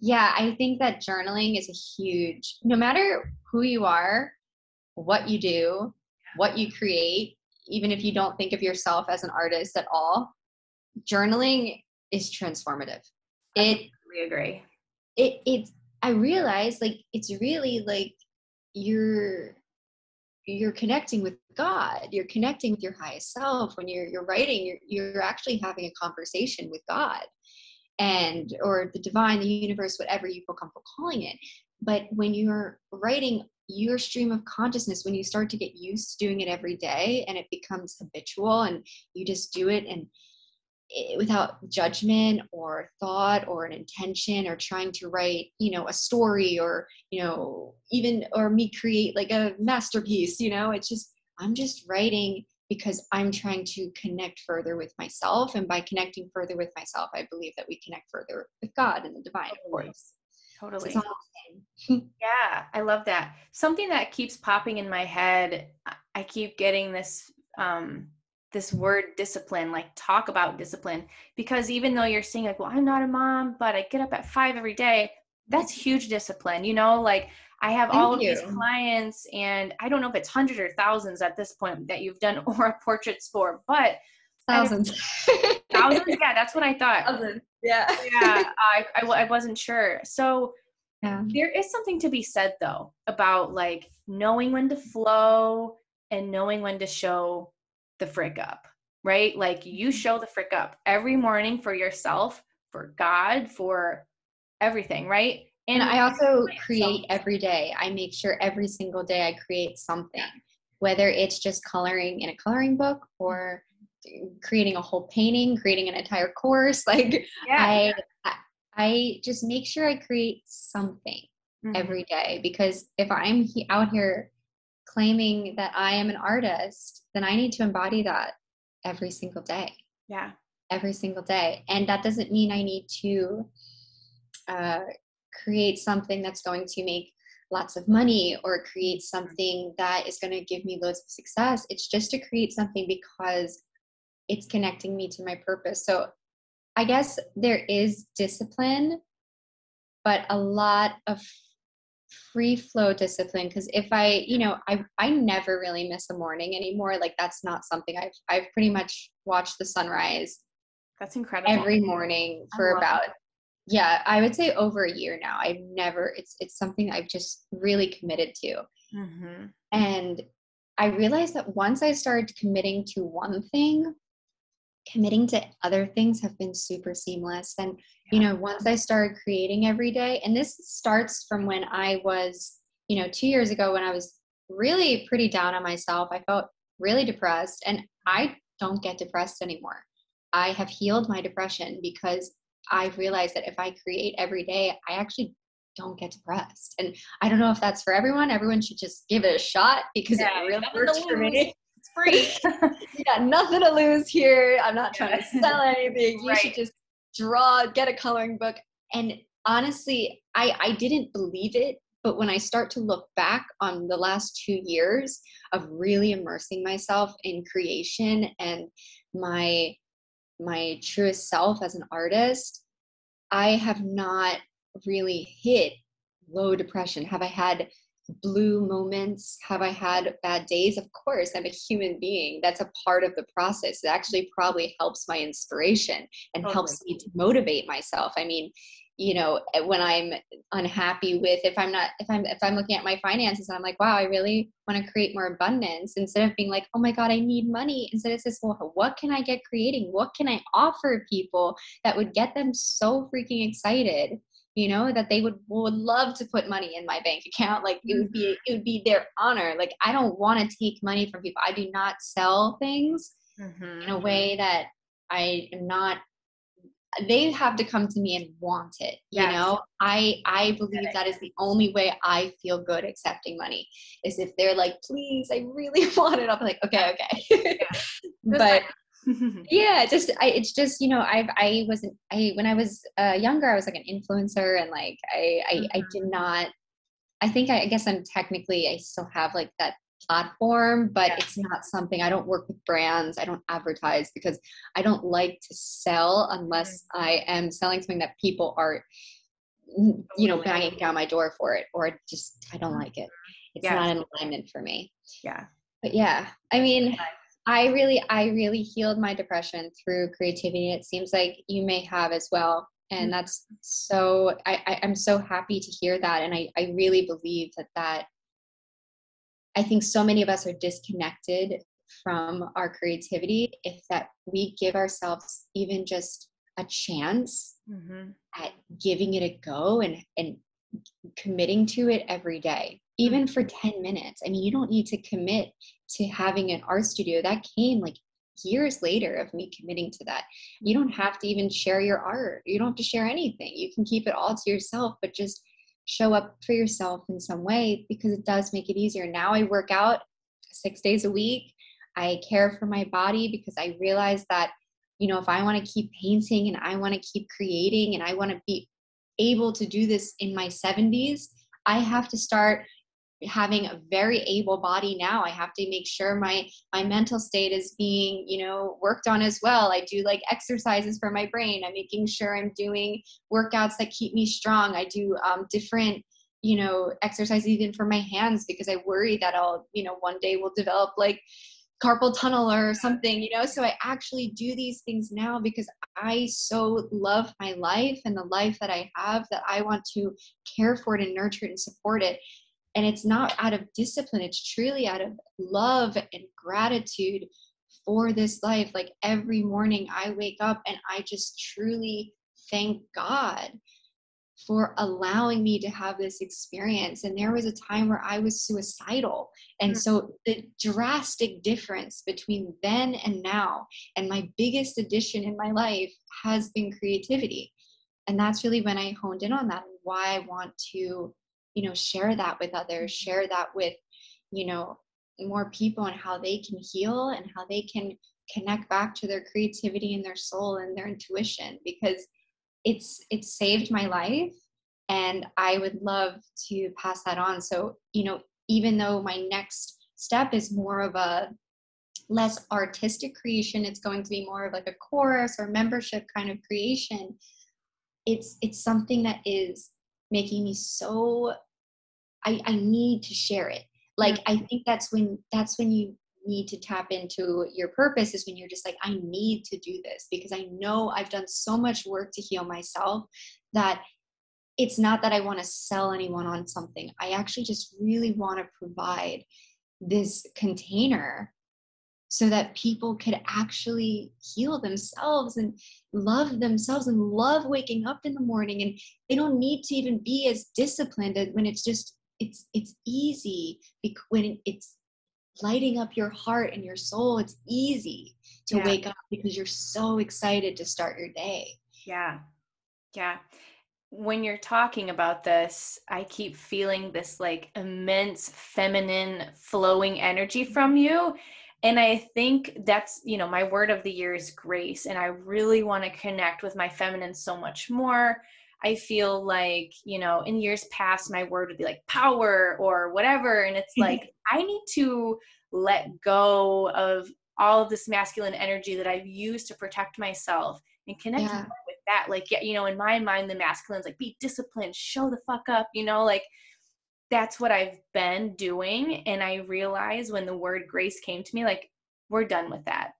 yeah, I think that journaling is a huge, no matter who you are, what you do, what you create, even if you don't think of yourself as an artist at all, journaling is transformative. It I agree. It it I realize like it's really like you're you're connecting with God. You're connecting with your highest self. When you're you're writing, you're you're actually having a conversation with God and or the divine the universe whatever you feel comfortable calling it. But when you're writing your stream of consciousness when you start to get used to doing it every day and it becomes habitual and you just do it and it, without judgment or thought or an intention or trying to write you know a story or you know even or me create like a masterpiece you know it's just i'm just writing because I'm trying to connect further with myself. And by connecting further with myself, I believe that we connect further with God and the divine, of course. Totally. So yeah, I love that. Something that keeps popping in my head, I keep getting this um this word discipline, like talk about discipline. Because even though you're saying like, well, I'm not a mom, but I get up at five every day, that's huge discipline, you know, like I have Thank all of you. these clients, and I don't know if it's hundreds or thousands at this point that you've done aura portraits for, but thousands. thousands? Yeah, that's what I thought. Thousands. Yeah. yeah, I, I, I wasn't sure. So yeah. there is something to be said, though, about like knowing when to flow and knowing when to show the frick up, right? Like you mm-hmm. show the frick up every morning for yourself, for God, for everything, right? And I also create every day. I make sure every single day I create something, whether it's just coloring in a coloring book or creating a whole painting, creating an entire course. Like yeah. I, I just make sure I create something mm-hmm. every day because if I'm he- out here claiming that I am an artist, then I need to embody that every single day. Yeah. Every single day. And that doesn't mean I need to uh, create something that's going to make lots of money or create something that is going to give me loads of success. It's just to create something because it's connecting me to my purpose. So I guess there is discipline, but a lot of free flow discipline because if i you know i i never really miss a morning anymore like that's not something i've i've pretty much watched the sunrise that's incredible every morning for about. Yeah i would say over a year now. I've never it's it's something i've just really committed to. Mm-hmm. and i realized that once i started committing to one thing committing to other things have been super seamless. And you know once i started creating every day and this starts from when i was you know 2 years ago when i was really pretty down on myself i felt really depressed and i don't get depressed anymore. I have healed my depression because i've realized that if i create every day i actually don't get depressed. And i don't know if that's for everyone. Everyone should just give it a shot because yeah, it really works for me. it's free. You got nothing to lose here. I'm not trying to sell anything. You right. should just draw, get a coloring book. And honestly, I, I didn't believe it. But when I start to look back on the last two years of really immersing myself in creation and my my truest self as an artist, I have not really hit low depression. Have I had blue moments? Have I had bad days? Of course, I'm a human being. That's a part of the process. It actually probably helps my inspiration and totally. helps me to motivate myself. I mean, you know, eh, when I'm unhappy with if I'm not if I'm if I'm looking at my finances and I'm like, wow, I really want to create more abundance instead of being like, oh my god, I need money. Instead, it's just, well, what can I get creating? What can I offer people that would get them so freaking excited? you know that they would would love to put money in my bank account like it would be mm-hmm. it would be their honor like i don't want to take money from people i do not sell things mm-hmm. in a way that i am not they have to come to me and want it you yes. know i i believe that is the only way i feel good accepting money is if they're like please i really want it i'll be like okay okay yeah. but yeah just I, it's just you know i've i wasn't i when i was uh, younger i was like an influencer and like i i, mm-hmm. I did not i think I, I, guess i'm technically i still have like that platform but yeah. it's not something i don't work with brands i don't advertise because i don't like to sell unless mm-hmm. i am selling something that people are you know banging down my door for it or just i don't like it it's yeah. not in alignment for me yeah but yeah i mean I really, I really healed my depression through creativity. It seems like you may have as well. And mm-hmm. that's so, I, I, am so happy to hear that. And I, I really believe that that, I think so many of us are disconnected from our creativity. If that we give ourselves even just a chance mm-hmm. at giving it a go and, and committing to it every day, even for 10 minutes. I mean, you don't need to commit to having an art studio that came like years later of me committing to that you don't have to even share your art you don't have to share anything you can keep it all to yourself but just show up for yourself in some way because it does make it easier. Now i work out six days a week. I care for my body because i realize that you know if i want to keep painting and i want to keep creating and i want to be able to do this in my 70s i have to start having a very able body now i have to make sure my my mental state is being you know worked on as well. I do like exercises for my brain. I'm making sure i'm doing workouts that keep me strong. I do um, different you know exercises even for my hands because i worry that i'll you know one day will develop like carpal tunnel or something you know? So i actually do these things now because i so love my life and the life that i have that i want to care for it and nurture it and support it and it's not out of discipline it's truly out of love and gratitude for this life. Like every morning i wake up and i just truly thank god for allowing me to have this experience. And there was a time where i was suicidal. And mm. so the drastic difference between then and now and my biggest addition in my life has been creativity. And that's really when i honed in on that and why i want to you know share that with others mm-hmm. share that with you know more people and how they can heal and how they can connect back to their creativity and their soul and their intuition because it's it's saved my life and i would love to pass that on so you know even though my next step is more of a less artistic creation it's going to be more of like a course or membership kind of creation it's it's something that is making me so I, I need to share it. Like I think that's when that's when you need to tap into your purpose is when you're just like, I need to do this because I know I've done so much work to heal myself that it's not that I want to sell anyone on something. I actually just really want to provide this container so that people could actually heal themselves and love themselves and love waking up in the morning. And they don't need to even be as disciplined when it's just it's it's easy when it's lighting up your heart and your soul it's easy to yeah. wake up because you're so excited to start your day. Yeah. Yeah. When you're talking about this i keep feeling this like immense feminine flowing energy from you and i think that's you know my word of the year is grace and i really want to connect with my feminine so much more i feel like you know in years past my word would be like power or whatever and it's like i need to let go of all of this masculine energy that i've used to protect myself and connect yeah. with that like you know in my mind the masculine's like be disciplined show the fuck up you know like that's what I've been doing. And I realized when the word grace came to me, like, we're done with that.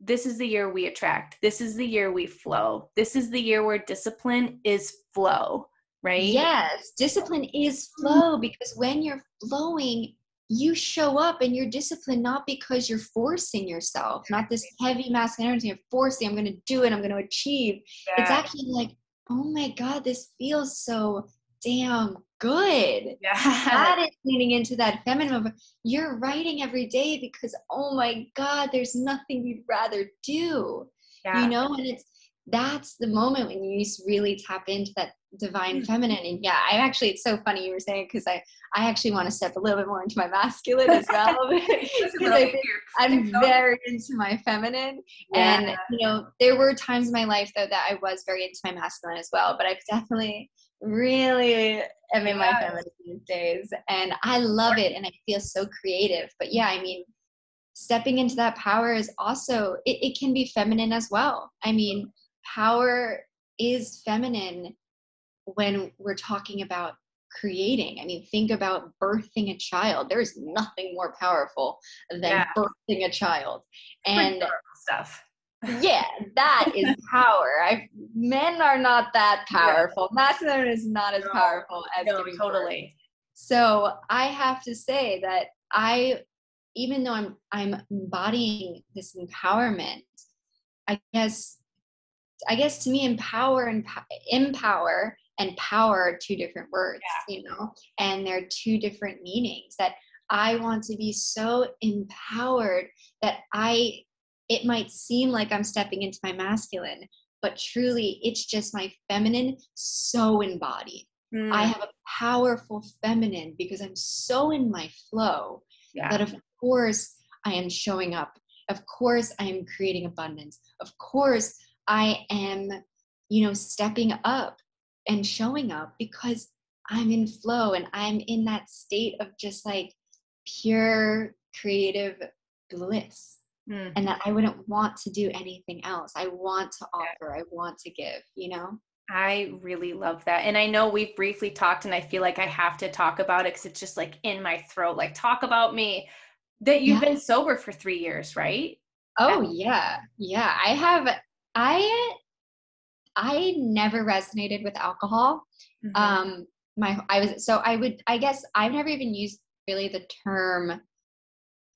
This is the year we attract. This is the year we flow. This is the year where discipline is flow, right? Yes, discipline is flow because when you're flowing, you show up and you're disciplined not because you're forcing yourself, not this heavy masculine energy of forcing, I'm going to do it, I'm going to achieve. Yeah. It's actually like, oh my God, this feels so damn good. Yeah. That is leaning into that feminine of you're writing every day because oh my God, there's nothing you'd rather do. Yeah. You know, and it's that's the moment when you really tap into that divine mm. feminine and yeah i actually it's so funny you were saying because i i actually want to step a little bit more into my masculine as well because I, I'm very into my feminine yeah. and you know there were times in my life though that i was very into my masculine as well but i've definitely really am in my feminine these days and i love it and i feel so creative but yeah i mean stepping into that power is also it, it can be feminine as well i mean power is feminine when we're talking about creating. I mean, think about birthing a child. There's nothing more powerful than yeah. birthing a child. And stuff. Yeah, that is power. I men are not that powerful. Yeah. Masculine is not as no, powerful as no, totally. Birth. So I have to say that I, even though I'm I'm embodying this empowerment, I guess I guess to me empower and empower and power are two different words, yeah. you know, and they're two different meanings that I want to be so empowered that I, it might seem like I'm stepping into my masculine, but truly it's just my feminine so embodied. Mm. I have a powerful feminine because I'm so in my flow yeah. that, of course, I am showing up. Of course, I am creating abundance. Of course, I am, you know, stepping up and showing up because I'm in flow and I'm in that state of just like pure creative bliss. Mm. And that I wouldn't want to do anything else. I want to offer, I want to give, you know? I really love that. And I know we've briefly talked, and I feel like I have to talk about it because it's just like in my throat. Like, talk about me that you've yeah. been sober for three years, right? Oh, yeah. Yeah. I have, I I never resonated with alcohol. Mm-hmm. Um, my I was so I would I guess I've never even used really the term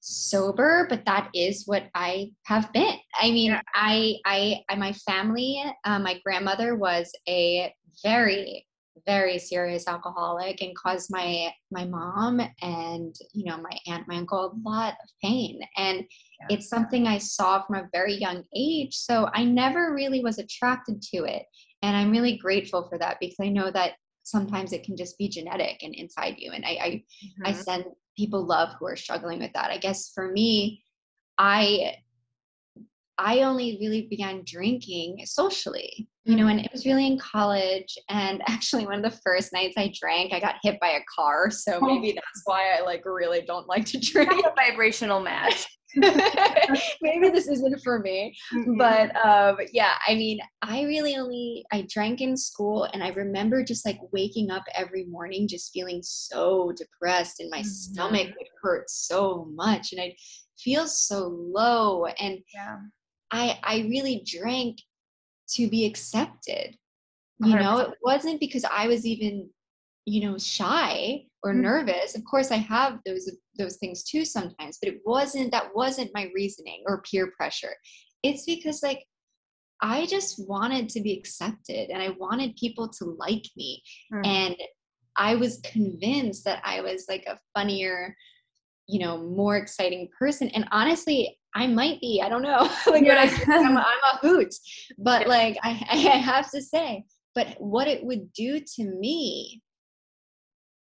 sober, but that is what I have been. I mean, yeah. I, I I my family, uh, my grandmother was a very very serious alcoholic and caused my my mom and you know my aunt my uncle a lot of pain and yeah. it's something i saw from a very young age so i never really was attracted to it and i'm really grateful for that because i know that sometimes it can just be genetic and inside you and i i, mm-hmm. I send people love who are struggling with that i guess for me i I only really began drinking socially, you know, and mm-hmm. it was really in college. And actually, one of the first nights I drank, I got hit by a car. So oh. maybe that's why I like really don't like to drink. a vibrational match. maybe this isn't for me. But um, yeah, I mean, I really only I drank in school, and I remember just like waking up every morning, just feeling so depressed, and my mm-hmm. stomach would hurt so much, and I'd feel so low. And yeah. I I really drank to be accepted. You 100%. know, it wasn't because I was even you know shy or mm-hmm. nervous of course i have those those things too sometimes but it wasn't that wasn't my reasoning or peer pressure it's because like i just wanted to be accepted and i wanted people to like me mm-hmm. and i was convinced that i was like a funnier you know more exciting person and honestly i might be i don't know like yeah. I, am a hoot but yeah. like I, I have to say but what it would do to me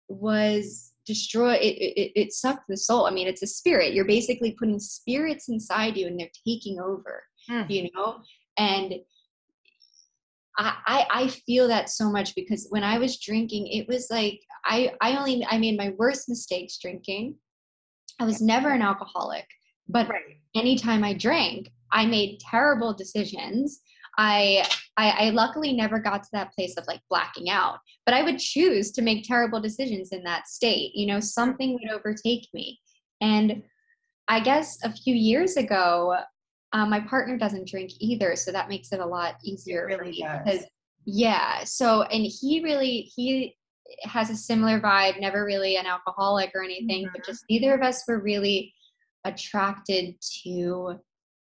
was destroy it, it it sucked the soul. I mean it's a spirit. You're basically putting spirits inside you and they're taking over mm. you know? And I, I i feel that so much because when i was drinking it was like i i only i made my worst mistakes drinking. I was never an alcoholic but right. anytime i drank i made terrible decisions I, I I luckily never got to that place of like blacking out, but I would choose to make terrible decisions in that state. You know, something would overtake me. And I guess a few years ago, um, my partner doesn't drink either, so that makes it a lot easier really for me does. because yeah. So and he really he has a similar vibe, never really an alcoholic or anything, mm-hmm. but just neither of us were really attracted to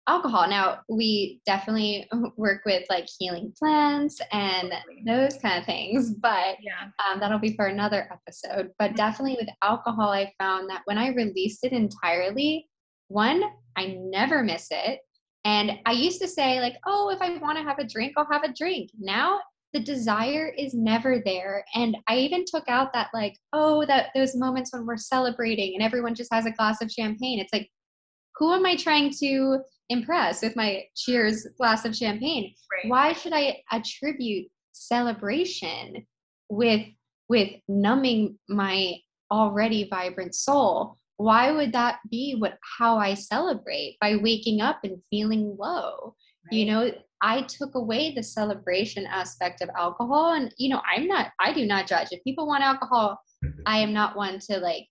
alcohol. Now, we definitely work with like healing plants and those kind of things, but yeah. um, that'll be for another episode. But mm-hmm. definitely with alcohol, I found that when I released it entirely, one, I never miss it. And I used to say, like, oh, if I want to have a drink, I'll have a drink. Now the desire is never there. And I even took out that, like, oh, that those moments when we're celebrating and everyone just has a glass of champagne. It's like, who am I trying to impress with my cheers glass of champagne? Right. Why should I attribute celebration with with numbing my already vibrant soul? Why would that be what how I celebrate by waking up and feeling low? Right. You know, I took away the celebration aspect of alcohol and you know, I'm not I do not judge. If people want alcohol, I am not one to like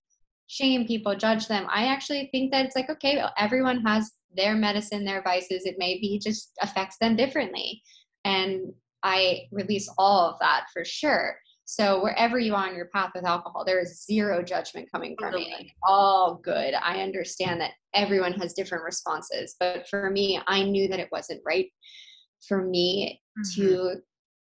shame people, judge them. I actually think that it's like, okay, everyone has their medicine, their vices. It may be just affects them differently. And I release all of that for sure. So wherever you are on your path with alcohol, there is zero judgment coming from me. Like, all good. I understand that everyone has different responses, but for me, I knew that it wasn't right for me mm-hmm. to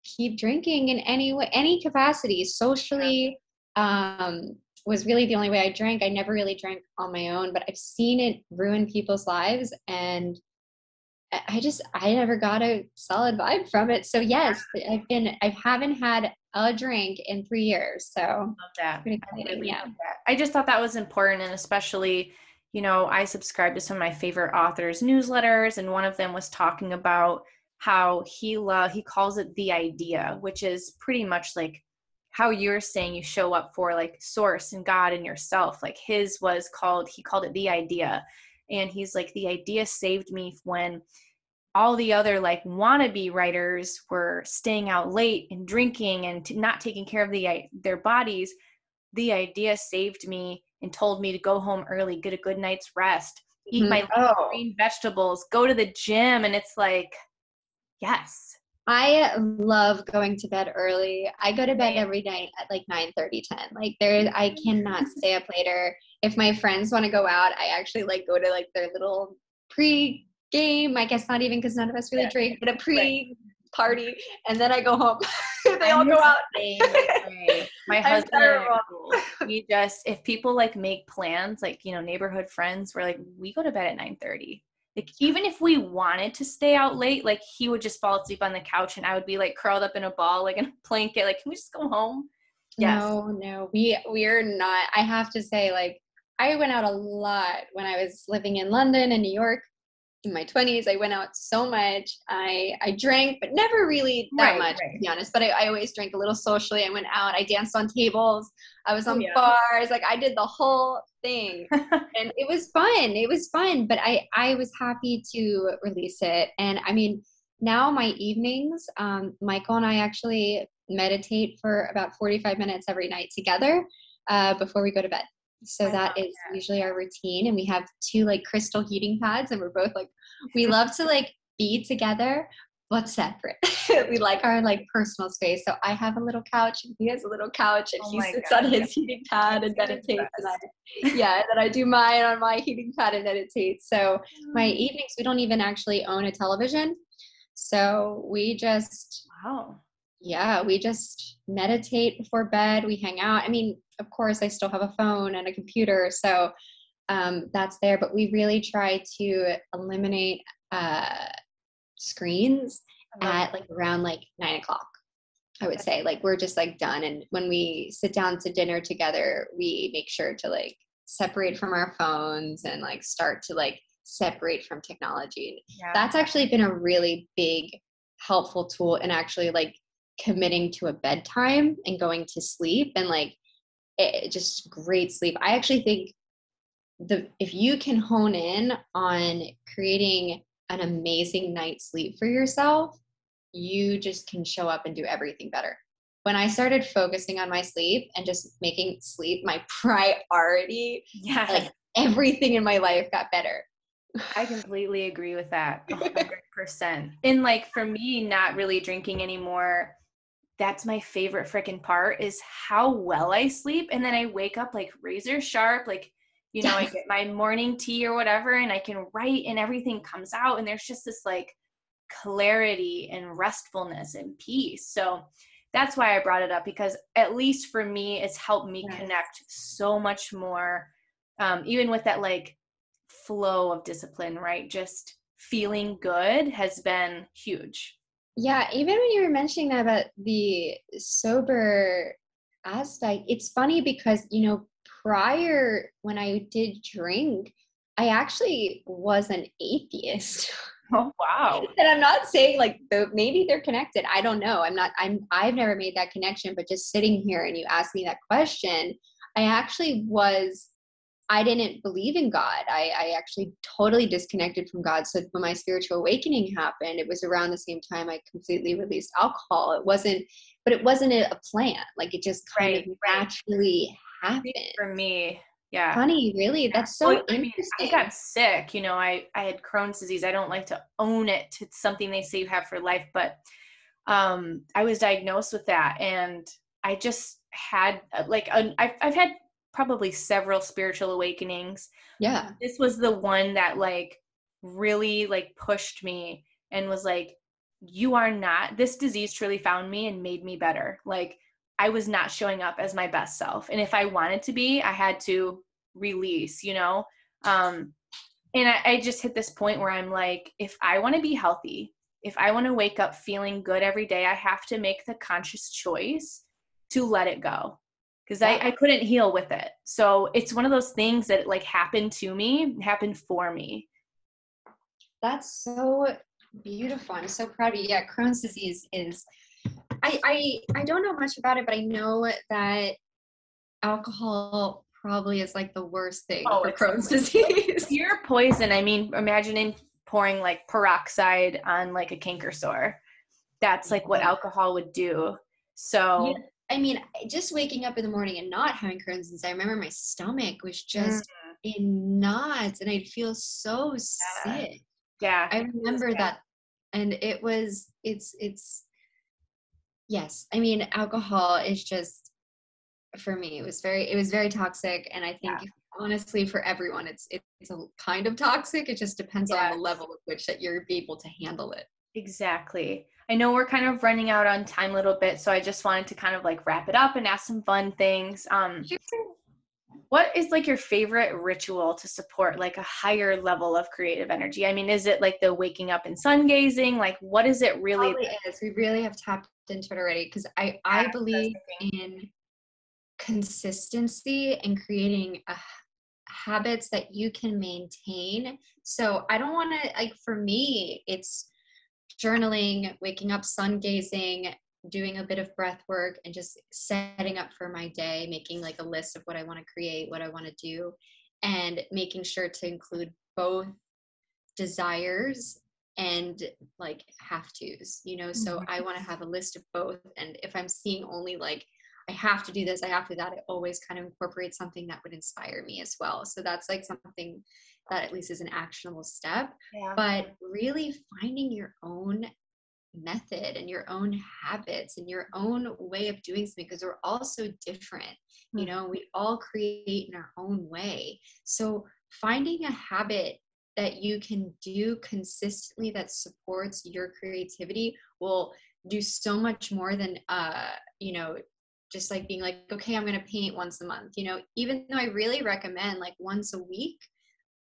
keep drinking in any way, any capacity, socially, um, was really the only way I drank. I never really drank on my own, but I've seen it ruin people's lives and I just I never got a solid vibe from it. So yes, I've been I haven't had a drink in three years. So love that. yeah. That. I just thought that was important and especially, you know, I subscribe to some of my favorite authors' newsletters, and one of them was talking about how he love he calls it the idea, which is pretty much like how you're saying you show up for like source and God and yourself. Like his was called, he called it the idea. And he's like, the idea saved me when all the other like wannabe writers were staying out late and drinking and t- not taking care of the their bodies. The idea saved me and told me to go home early, get a good night's rest, eat mm-hmm. my oh. green vegetables, go to the gym. And it's like, yes, I love going to bed early. I go to bed every night at like 9 30, 10. Like there I cannot stay up later. If my friends want to go out, I actually like go to like their little pre game. I guess not even because none of us really yeah. drink, but a pre party and then I go home. they I'm all go out. My husband we just if people like make plans, like you know, neighborhood friends, we're like, we go to bed at 9 30 like even if we wanted to stay out late like he would just fall asleep on the couch and i would be like curled up in a ball like in a blanket like can we just go home yes. no no we we're not i have to say like i went out a lot when i was living in london and new york in my 20s i went out so much. I i drank but never really that right, much right. to be honest but I, I, always drank a little socially. I went out i danced on tables i was oh, on yeah. bars like i did the whole thing. And it was fun it was fun but i i was happy to release it. And i mean now my evenings um, michael and i actually meditate for about 45 minutes every night together uh, before we go to bed so I that is that. usually our routine and we have two like crystal heating pads and we're both like we love to like be together but separate we like our like personal space so i have a little couch and he has a little couch and oh he sits God. on his heating pad and meditates and I, yeah and then i do mine on my heating pad and meditate so my mm. evenings we don't even actually own a television so we just wow yeah we just meditate before bed we hang out. I mean of course i still have a phone and a computer so um, that's there but we really try to eliminate uh, screens at like around like nine o'clock i would say. Like we're just like done and when we sit down to dinner together we make sure to like separate from our phones and like start to like separate from technology. Yeah. that's actually been a really big helpful tool in actually like committing to a bedtime and going to sleep and like it, just great sleep. I actually think the if you can hone in on creating an amazing night's sleep for yourself, you just can show up and do everything better. When I started focusing on my sleep and just making sleep my priority, yeah, like everything in my life got better. I completely agree with that. 100%. and like for me not really drinking anymore that's my favorite freaking part is how well I sleep. And then I wake up like razor sharp, like, you know, yes. I get my morning tea or whatever, and I can write and everything comes out. And there's just this like clarity and restfulness and peace. So that's why I brought it up because at least for me, it's helped me yes. connect so much more, um, even with that like flow of discipline, right? Just feeling good has been huge. Yeah, even when you were mentioning that about the sober aspect, it's funny because, you know, prior when I did drink, I actually was an atheist. Oh wow. and I'm not saying like the, maybe they're connected. I don't know. I'm not I'm I've never made that connection, but just sitting here and you ask me that question, I actually was I didn't believe in God. I, I, actually totally disconnected from God. So when my spiritual awakening happened, it was around the same time I completely released alcohol. It wasn't, but it wasn't a plan. Like it just kind right, of naturally right. happened. For me, yeah. Funny, really. That's so well. I, mean, I got sick. You know, I I had Crohn's disease. I don't like to own it. It's something they say you have for life, but um, I was diagnosed with that, and I just had uh, like I've I've had probably several spiritual awakenings. Yeah. This was the one that like really like pushed me and was like you are not this disease truly found me and made me better. Like I was not showing up as my best self. And if I wanted to be, I had to release, you know? Um and I, I just hit this point where I'm like, if I want to be healthy, if I want to wake up feeling good every day, I have to make the conscious choice to let it go because yeah. I, I couldn't heal with it. So it's one of those things that like happened to me, happened for me. That's so beautiful. I'm so proud of you. Yeah, Crohn's disease is I I I don't know much about it, but I know that alcohol probably is like the worst thing oh, for Crohn's disease. Pure poison. I mean, imagining pouring like peroxide on like a canker sore. That's like what alcohol would do. So yeah. I mean, just waking up in the morning and not having Crohn's disease, I remember my stomach was just mm. in knots and I'd feel so yeah. sick. Yeah. I remember that. And it was, it's, it's, yes. I mean, alcohol is just, for me, it was very, it was very toxic. And I think yeah. honestly for everyone, it's, it's a kind of toxic. It just depends yes. on the level of which that you're able to handle it. Exactly. I know we're kind of running out on time a little bit, so I just wanted to kind of like wrap it up and ask some fun things. Um, what is like your favorite ritual to support like a higher level of creative energy? I mean, is it like the waking up and sun gazing? Like, what is it really? It is. We really have tapped into it already because I I believe in consistency and creating a habits that you can maintain. So I don't want to like for me, it's journaling, waking up, sun gazing, doing a bit of breath work, and just setting up for my day, making like a list of what I want to create, what I want to do, and making sure to include both desires and like have to's, you know. So mm-hmm. I want to have a list of both. And if I'm seeing only like I have to do this, I have to do that. It always kind of incorporates something that would inspire me as well. So that's like something that at least is an actionable step. Yeah. But really finding your own method and your own habits and your own way of doing something because we're all so different. Mm-hmm. You know, we all create in our own way. So finding a habit that you can do consistently that supports your creativity will do so much more than uh you know just like being like okay i'm going to paint once a month you know even though i really recommend like once a week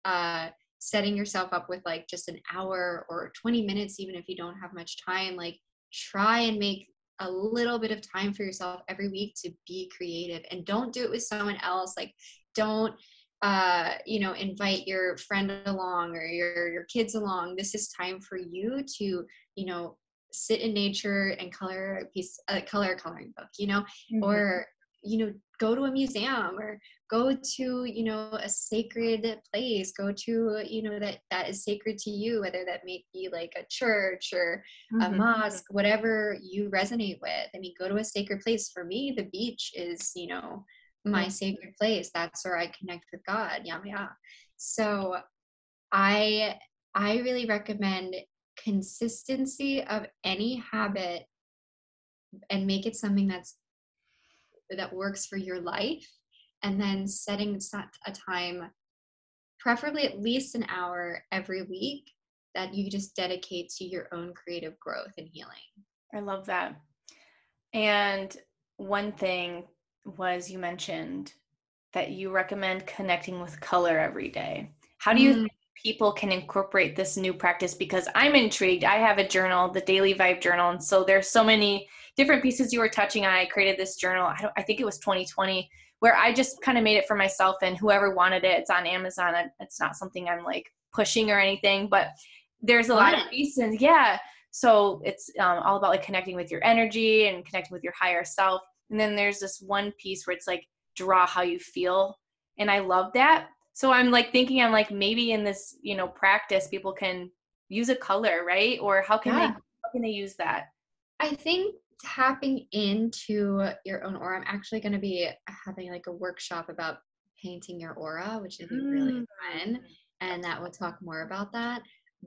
uh setting yourself up with like just an hour or 20 minutes even if you don't have much time like try and make a little bit of time for yourself every week to be creative and don't do it with someone else like don't uh you know invite your friend along or your your kids along this is time for you to you know sit in nature and color a piece a color a coloring book you know mm-hmm. or you know go to a museum or go to you know a sacred place go to you know that that is sacred to you whether that may be like a church or mm-hmm. a mosque whatever you resonate with. I mean go to a sacred place. For me the beach is you know my mm-hmm. sacred place. That's where i connect with god. Yeah yeah. So i i really recommend consistency of any habit and make it something that's that works for your life and then setting a time preferably at least an hour every week that you just dedicate to your own creative growth and healing. I love that. And one thing was you mentioned that you recommend connecting with color every day. How do you mm people can incorporate this new practice because I'm intrigued. I have a journal, the Daily Vibe Journal, and so there's so many different pieces you were touching on. I created this journal. I, I think it was 2020 where I just kind of made it for myself and whoever wanted it. It's on Amazon. It's not something I'm like pushing or anything, but there's a lot of reasons. Yeah. So it's um, all about like connecting with your energy and connecting with your higher self. And then there's this one piece where it's like draw how you feel. And I love that so i'm like thinking i'm like maybe in this you know practice people can use a color right or how can yeah. they how can they use that i think tapping into your own aura i'm actually going to be having like a workshop about painting your aura which would be mm. really fun and that will talk more about that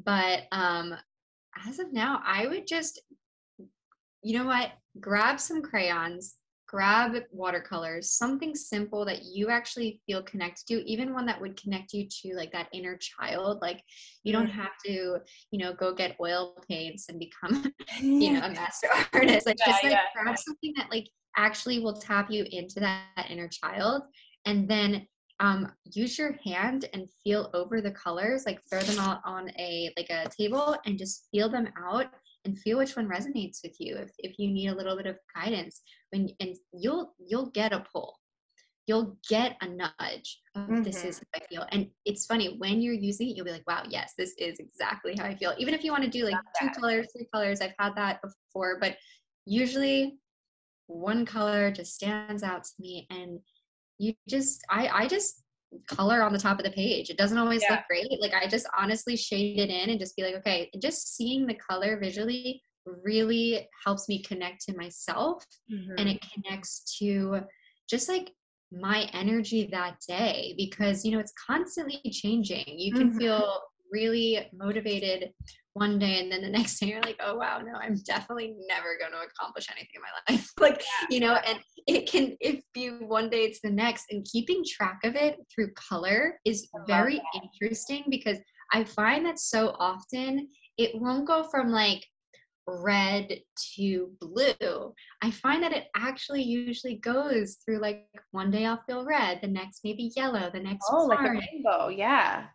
but um as of now i would just you know what grab some crayons grab watercolors, something simple that you actually feel connected to, even one that would connect you to like that inner child. Like you don't mm-hmm. have to, you know, go get oil paints and become, you know, a master artist. Like yeah, just like yeah, grab something that like actually will tap you into that, that inner child. And then um, use your hand and feel over the colors, like throw them out on a like a table and just feel them out and feel which one resonates with you if, if you need a little bit of guidance when and you'll you'll get a pull you'll get a nudge of mm-hmm. this is how I feel. And it's funny when you're using it, you'll be like, wow, yes, this is exactly how I feel. Even if you want to do like two colors, three colors, I've had that before, but usually one color just stands out to me and you just I I just color on the top of the page. It doesn't always yeah. look great. Like I just honestly shade it in and just be like, okay, just seeing the color visually really helps me connect to myself mm-hmm. and it connects to just like my energy that day because you know it's constantly changing. You can mm-hmm. feel really motivated one day and then the next day you're like oh wow no i'm definitely never going to accomplish anything in my life. Like you know and it can if you one day it's the next and keeping track of it through color is very interesting because i find that so often it won't go from like red to blue. I find that it actually usually goes through like one day i'll feel red the next maybe yellow the next oh orange. like a rainbow yeah.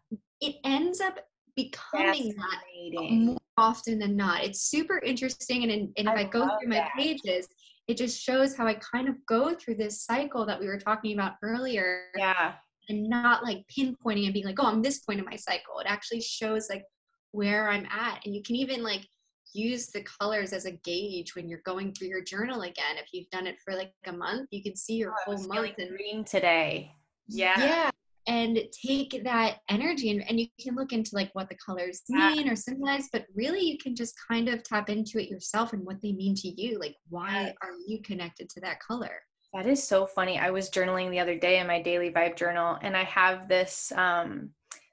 It ends up becoming that more often than not. It's super interesting. And, in, and if I, I go through my that. pages, it just shows how I kind of go through this cycle that we were talking about earlier. Yeah. and not like pinpointing and being like, oh, I'm this point in my cycle. It actually shows like where I'm at. And you can even like use the colors as a gauge when you're going through your journal again. If you've done it for like a month, you can see your oh, whole month and green today. Yeah. Yeah. And take that energy and, and you can look into like what the colors mean or symbolize, but really you can just kind of tap into it yourself and what they mean to you. Like, why are you connected to that color? That is so funny. I was journaling the other day in my daily vibe journal, and I have this um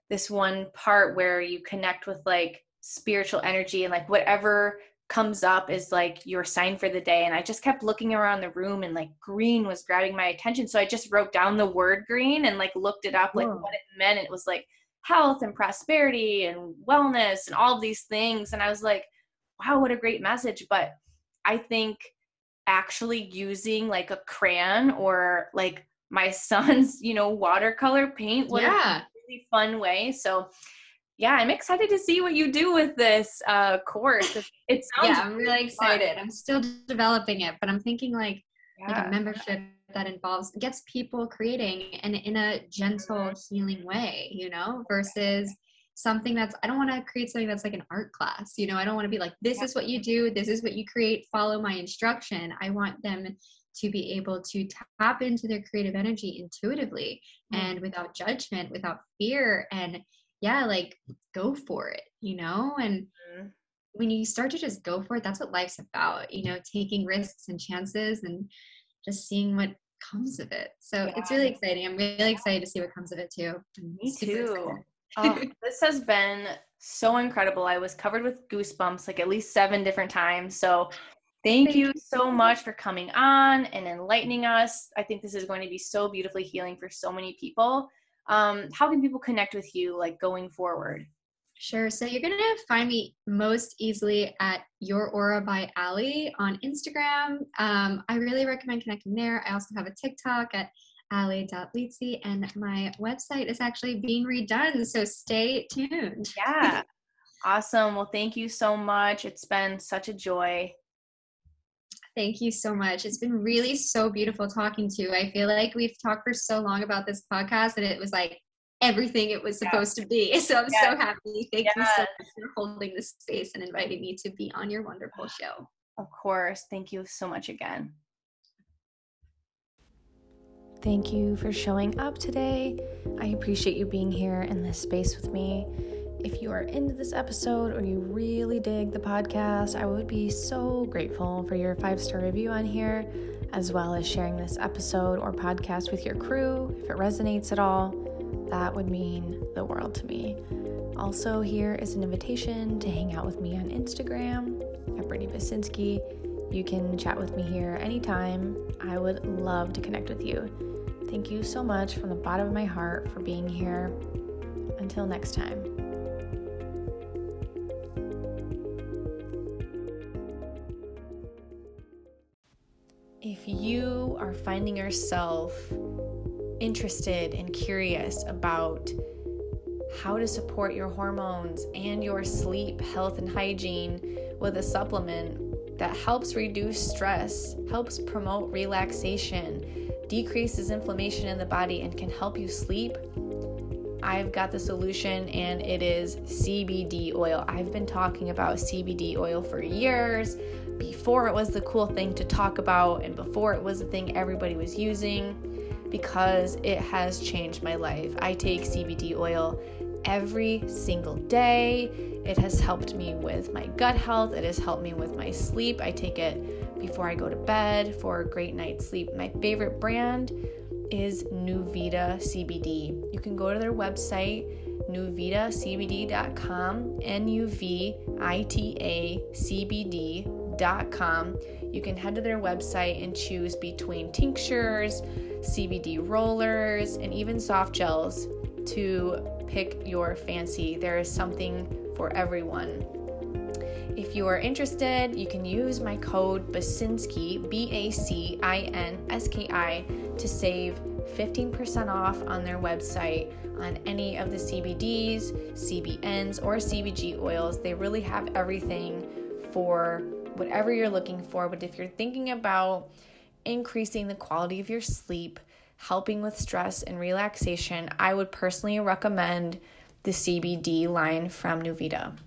this one part where you connect with like spiritual energy and like whatever comes up is like your sign for the day. And I just kept looking around the room and like green was grabbing my attention. So I just wrote down the word green and like looked it up, like what it meant. It was like health and prosperity and wellness and all these things. And I was like, wow, what a great message. But I think actually using like a crayon or like my son's, you know, watercolor paint was yeah. a really fun way. So yeah, I'm excited to see what you do with this uh, course. It, sounds yeah, I'm really excited. Fun. I'm still developing it, but I'm thinking like yeah. like a membership that involves gets people creating and in a gentle, healing way, you know, versus something that's I don't want to create something that's like an art class. You know, I don't want to be like this is what you do, this is what you create, follow my instruction. I want them to be able to tap into their creative energy intuitively mm-hmm. and without judgment, without fear and yeah, like go for it, you know? And mm-hmm. when you start to just go for it, that's what life's about, you know, taking risks and chances and just seeing what comes of it. So yeah. it's really exciting. I'm really excited to see what comes of it too. Me too. oh, this has been so incredible. I was covered with goosebumps like at least seven different times. So thank, thank you so much for coming on and enlightening us. I think this is going to be so beautifully healing for so many people um, how can people connect with you like going forward? Sure. So you're going to find me most easily at Your Aura by Ali on Instagram. Um, I really recommend connecting there. I also have a TikTok at ali.litsi and my website is actually being redone. So stay tuned. Yeah. awesome. Well, thank you so much. It's been such a joy. Thank you so much. It's been really so beautiful talking to you. I feel like we've talked for so long about this podcast and it was like everything it was supposed yeah. to be. So I'm yeah. so happy. Thank you so much for holding this space and inviting me to be on your wonderful show. Of course. Thank you so much again. Thank you for showing up today. I appreciate you being here in this space with me. If you are into this episode or you really dig the podcast, I would be so grateful for your five star review on here, as well as sharing this episode or podcast with your crew if it resonates at all. That would mean the world to me. Also, here is an invitation to hang out with me on Instagram at Brittany Bacinski. You can chat with me here anytime. I would love to connect with you. Thank you so much from the bottom of my heart for being here. Until next time. Are finding yourself interested and curious about how to support your hormones and your sleep, health, and hygiene with a supplement that helps reduce stress, helps promote relaxation, decreases inflammation in the body, and can help you sleep, I've got the solution and it is CBD oil. I've been talking about CBD oil for years before it was the cool thing to talk about and before it was the thing everybody was using because it has changed my life. I take CBD oil every single day. It has helped me with my gut health, it has helped me with my sleep. I take it before I go to bed for a great night's sleep. My favorite brand is Nuvita CBD. You can go to their website, nuvitacbd.com, N U V I T A C B You can head to their website and choose between tinctures, CBD rollers, and even soft gels to pick your fancy. There is something for everyone. If you are interested, you can use my code BACINSKI, B A C I N S K I, to save 15% off on their website on any of the CBDs, CBNs, or CBG oils. They really have everything for whatever you're looking for. But if you're thinking about increasing the quality of your sleep, helping with stress and relaxation, I would personally recommend the CBD line from Nuvita.